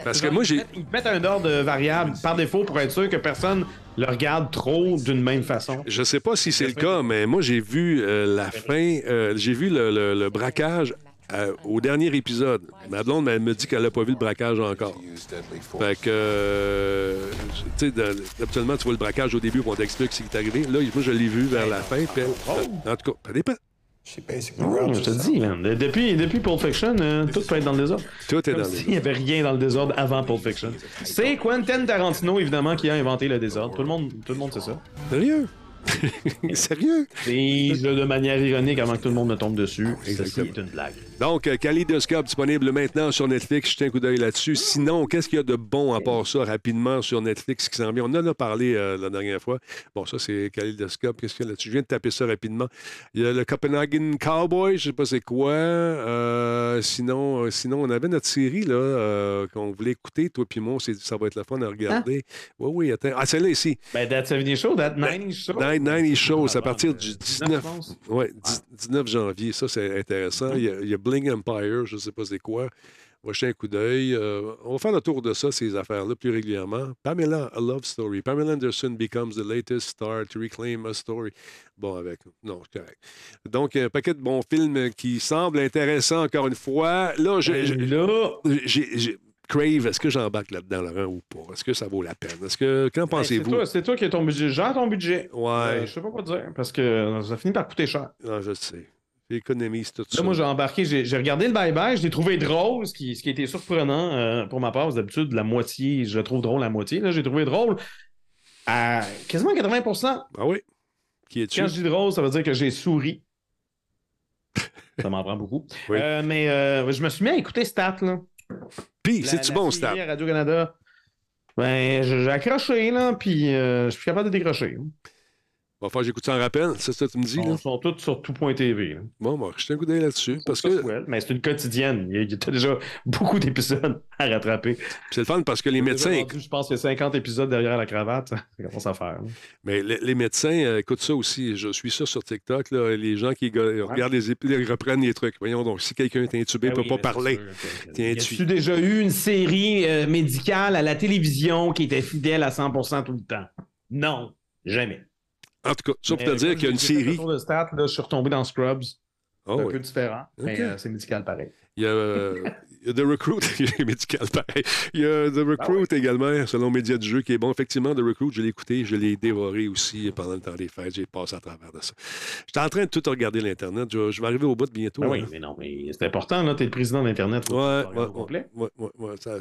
parce que moi, j'ai... Ils te mettent un ordre variable par défaut pour être sûr que personne le regarde trop d'une même façon. Je sais pas si c'est le cas, mais moi, j'ai vu euh, la fin, euh, j'ai vu le, le- le braquage euh, au dernier épisode. Ma blonde, elle me dit qu'elle n'a pas vu le braquage encore. Fait que, euh, tu sais, habituellement, tu vois le braquage au début, puis on t'explique ce qui est arrivé. Là, moi, je l'ai vu vers la fin, puis elle- en tout cas, ça dépend. Je te dis, man. Depuis, depuis Pulp Fiction, euh, tout peut être dans le désordre. Tout est Comme dans s'il les... n'y avait rien dans le désordre avant Pulp Fiction. C'est Quentin Tarantino, évidemment, qui a inventé le désordre. Tout le monde, tout le monde sait ça. Sérieux? Sérieux? Et de manière ironique, avant que tout le monde me tombe dessus, ceci Exactement. est une blague. Donc, euh, Kaleidoscope disponible maintenant sur Netflix. Jetez un coup d'œil là-dessus. Sinon, qu'est-ce qu'il y a de bon à part ça rapidement sur Netflix qui s'en vient? On en a parlé euh, la dernière fois. Bon, ça, c'est Kaleidoscope. Qu'est-ce qu'il y a là-dessus? Je viens de taper ça rapidement. Il y a le Copenhagen Cowboy, je sais pas c'est quoi. Euh, sinon, euh, sinon, on avait notre série là, euh, qu'on voulait écouter, toi puis moi. Ça va être le fun à regarder. Oui, oui, attends. Ah, celle-là ici. Ben, That 70 Show, That 90 Show. Nine- 90 Shows, à partir euh, du 19, 19, je pense. ouais, 10 19 janvier. Ça, c'est intéressant. Il y, a, il y a Bling Empire, je ne sais pas c'est quoi. On va jeter un coup d'œil. Euh, on va faire le tour de ça, ces affaires-là, plus régulièrement. Pamela, A Love Story. Pamela Anderson becomes the latest star to reclaim a story. Bon, avec. Non, c'est correct. Donc, un paquet de bons films qui semblent intéressants, encore une fois. Là, je- je- Là, j'ai. j'ai- Crave, est-ce que j'embarque là-dedans, Laurent, ou pas? Est-ce que ça vaut la peine? Est-ce que. Qu'en Ben, c'est pensez-vous? toi, c'est toi qui as ton budget. Gère ton budget. Ouais. Euh, je sais pas quoi dire, parce que ça finit par coûter cher. Ah, je sais. J'économise tout ça. Là, moi, j'ai embarqué, j'ai regardé le bye-bye, je l'ai trouvé drôle, ce qui, ce qui a été surprenant euh, pour ma part. D'habitude, la moitié, je le trouve drôle la moitié. Là, j'ai trouvé drôle à quasiment 80% Ah oui? Qui est-tu? Quand je dis drôle, ça veut dire que j'ai souri. Ça m'en prend beaucoup. Oui. Euh, mais euh, je me suis mis à écouter Stat, là. Puis, c'est-tu bon, à Radio-Canada? Ben, j'ai accroché, là, puis je suis capable de décrocher. Va falloir que j'écoute ça en rappel. C'est ça que tu me dis? Ils sont tous sur tout.tv. Bon, moi, je un coup d'œil là-dessus. Parce que Mais c'est une quotidienne. Il y a, déjà beaucoup d'épisodes à rattraper. c'est le fun parce que les médecins, je pense qu'il y a 50 épisodes derrière la cravate. Ça commence à faire. là. mais les, les médecins euh, écoutent ça aussi. Je suis ça sur TikTok. Là, les gens qui regardent les épis, ils reprennent les trucs. Voyons donc, si quelqu'un est intubé, il Ben ne oui, peut pas parler. sûr que- Tiens, Y tu- a-tu déjà eu une série euh, médicale à la télévision qui était fidèle à 100% tout le temps? Non, jamais. En tout cas, ça pour te dire qu'il y a une série. de stats, là, je suis retombé dans Scrubs. Oh, un oui. peu différent, mais euh, c'est médical pareil. Il y a, euh, il y a The Recruit, médical pareil. Il y a The Recruit également, selon Média du jeu, qui est bon. Effectivement, The Recruit, je l'ai écouté, je l'ai dévoré aussi pendant le temps des fêtes. J'ai passé à travers de ça. J'étais en train de tout regarder l'Internet. Je, je vais arriver au bout de bientôt. Ben oui, hein. mais non, mais c'est important, là, t'es le président d'Internet. Ouais, ouais, complet. ouais, ouais, ouais, ça.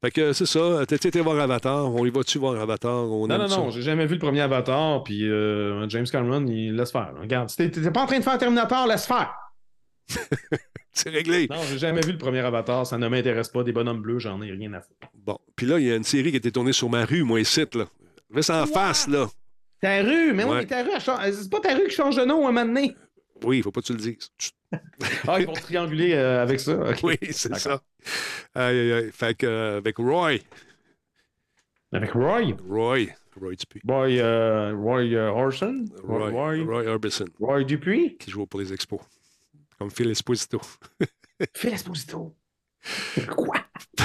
Fait que c'est ça. T'as été voir Avatar. On y va-tu voir Avatar? On Non, non, ça? non, j'ai jamais vu le premier Avatar, puis euh, James Cameron, il laisse faire. là. Regarde, si t'es t'es pas en train de faire Terminator, laisse faire. C'est réglé. Non, j'ai jamais vu le premier Avatar, ça ne m'intéresse pas. Des bonhommes bleus, j'en ai rien à foutre. Bon. Puis là, il y a une série qui a été tournée sur ma rue, moi, ici, là. Ça en face, là. Ta rue, mais Ouais. oui, ta rue, c'est pas ta rue qui change de nom à un moment donné. Oui, il faut pas que tu le dises. Ah, ils vont trianguler euh, avec ça. Oui, c'est ça. Aïe, aïe, aïe. Fait que, euh, avec Roy. Avec Roy? Roy. Roy Dupuis. Roy, euh, Roy euh, Orson? Roy, Roy, Roy Orbison, Roy Dupuis? qui joue pour les Expos. Comme Phil Esposito. Phil Esposito. Quoi?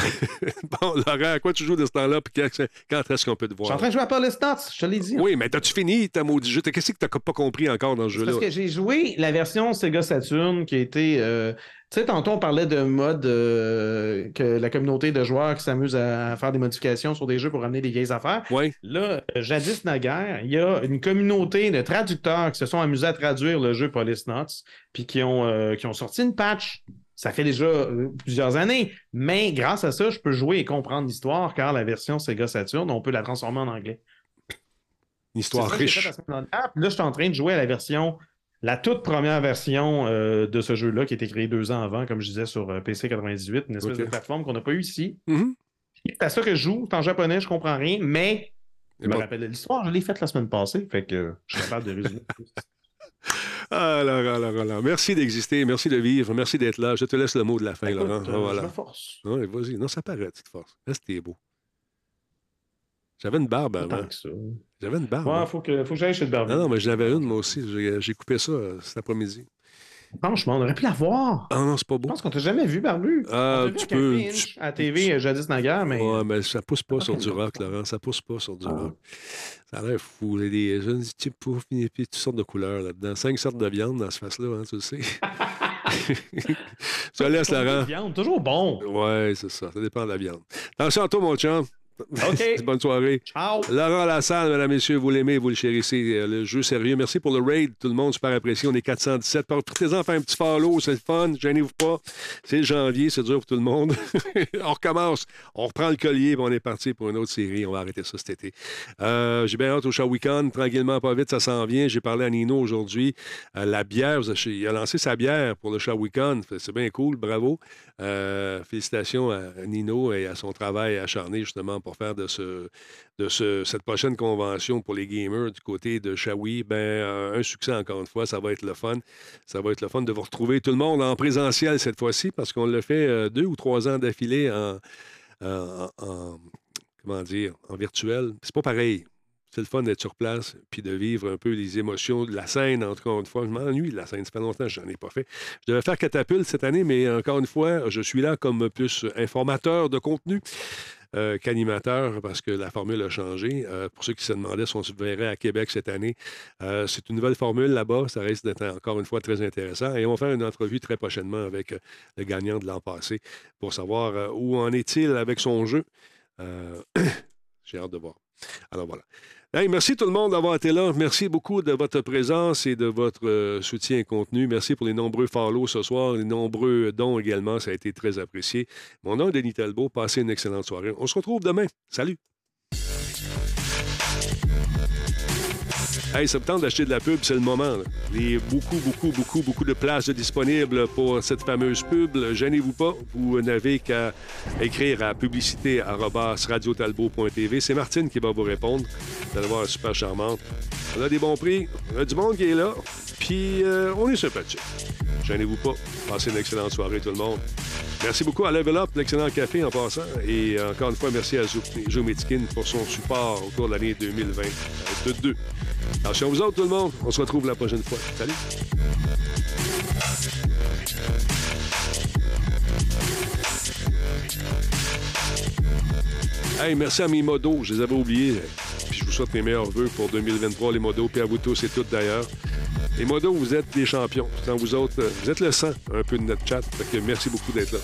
bon, Laurent, à quoi tu joues de ce temps-là? Puis quand, est-ce qu'on peut te Je suis en voir? train de jouer à Paul Stats, je te l'ai dit. Oui, mais t'as-tu fini ta maudit jeu? Qu'est-ce que t'as pas compris encore dans ce jeu-là? Parce que j'ai joué la version Sega Saturn qui a été. euh, Tu sais, tantôt, on parlait de mode euh, que la communauté de joueurs qui s'amusent à faire des modifications sur des jeux pour ramener des vieilles affaires. Oui. Là, euh, jadis naguère, il y a une communauté de traducteurs qui se sont amusés à traduire le jeu Police Nuts, puis qui ont, euh, qui ont sorti une patch. Ça fait déjà euh, plusieurs années, mais grâce à ça, je peux jouer et comprendre l'histoire, car la version Sega Saturn, on peut la transformer en anglais. Une histoire riche. là, je suis en train de jouer à la version, la toute première version euh, de ce jeu-là qui a été créé deux ans avant, comme je disais, sur euh, PC 98, une espèce de plateforme qu'on n'a pas eu ici. Mhm. C'est à ça que je joue. C'est en japonais, je comprends rien, mais je me rappelle de l'histoire. Je l'ai faite la semaine passée, fait que je suis capable de résumer. Ah, Laurent, Laurent, Laurent. Merci d'exister, merci de vivre, merci d'être là. Je te laisse le mot de la fin, Écoute, Laurent. euh, Ah, Je voilà. force. Ouais, vas-y. Non, ça paraît, petite force. Reste t'es beau. J'avais une barbe avant. J'avais une barbe. Ouais, faut que, faut que j'aille chez le barbier. Non, non, mais j'en avais une, moi aussi. J'ai j'ai coupé ça euh, cet après-midi. Franchement, on aurait pu la voir. Ah non, c'est pas Je beau. pense qu'on t'a jamais vu, Barbu. Ah, On vu tu peux- tu- à TV euh, jadis naguère, mais. Ouais, mais ça pousse pas sur Ok, du rock, Laurent. Ça pousse pas sur du Ah. rock. Ça a l'air fou. Il y a des jeunes poufs, et puis toutes sortes de couleurs là-dedans. Cinq sortes de viande dans ce face-là, hein, tu le sais. Je te laisse, Laurent. Viande, toujours bon. Ouais, c'est ça. Ça dépend de la viande. Attention à toi, mon chum. OK. Bonne soirée. Ciao. Laurent Lassalle, mesdames, messieurs, vous l'aimez, vous le chérissez. Euh, Le jeu sérieux. Merci pour le raid, tout le monde. Super apprécié. On est 417. Partez-en faire un petit follow, c'est le fun. Gênez-vous pas. C'est janvier, c'est dur pour tout le monde. on recommence. On reprend le collier, puis on est parti pour une autre série. On va arrêter ça cet été. Euh, J'ai bien hâte au Shawicon. Tranquillement, pas vite, ça s'en vient. J'ai parlé à Nino aujourd'hui. Euh, la bière, il a lancé sa bière pour le Shawicon. C'est bien cool, bravo. Euh, félicitations à Nino et à son travail acharné justement pour faire de, ce, de ce- cette prochaine convention pour les gamers du côté de Shawi. Ben, euh, un succès encore une fois, ça va être le fun. Ça va être le fun de vous retrouver tout le monde en présentiel cette fois-ci parce qu'on l'a fait euh, deux ou trois ans d'affilée en- en- comment dire, en virtuel. C'est pas pareil. C'est le fun d'être sur place puis de vivre un peu les émotions de la scène, encore une fois. Je m'ennuie de la scène. Ça fait longtemps que je n'en ai pas fait. Je devais faire catapulte cette année, mais encore une fois, je suis là comme plus informateur de contenu euh, qu'animateur parce que la formule a changé. Euh, pour ceux qui se demandaient si on se verrait à Québec cette année, euh, c'est une nouvelle formule là-bas. Ça risque d'être encore une fois très intéressant. Et on va faire une entrevue très prochainement avec le gagnant de l'an passé pour savoir où en est-il avec son jeu. J'ai hâte de voir. Alors voilà. Hey, merci tout le monde d'avoir été là. Merci beaucoup de votre présence et de votre euh, soutien contenu. Merci pour les nombreux follow ce soir, les nombreux dons également. Ça a été très apprécié. Mon nom est Denis Talbot. Passez une excellente soirée. On se retrouve demain. Salut. Hey, ça me tente d'acheter de la pub, c'est le moment. Il y a beaucoup, beaucoup, beaucoup, beaucoup de places disponibles pour cette fameuse pub. Gênez-vous pas, vous n'avez qu'à écrire à publicité.radiotalbot.tv. C'est Martine qui va vous répondre. Vous allez voir, super charmante. On a des bons prix, on a du monde qui est là, puis euh, on est sympathique. Gênez-vous pas. Passez une excellente soirée, tout le monde. Merci beaucoup à Level Up, l'excellent café en passant. Et euh, encore une fois, merci à Joe pour son support au cours de l'année 2022. Attention à vous autres, tout le monde. On se retrouve la prochaine fois. Salut. Hey, merci à mes modos. Je les avais oubliés. Je vous souhaite mes meilleurs vœux pour 2023, les modos, puis à vous tous et toutes d'ailleurs. Les modos, vous êtes des champions. Vous autres, euh, vous êtes le sang un peu de notre chat. Que merci beaucoup d'être là.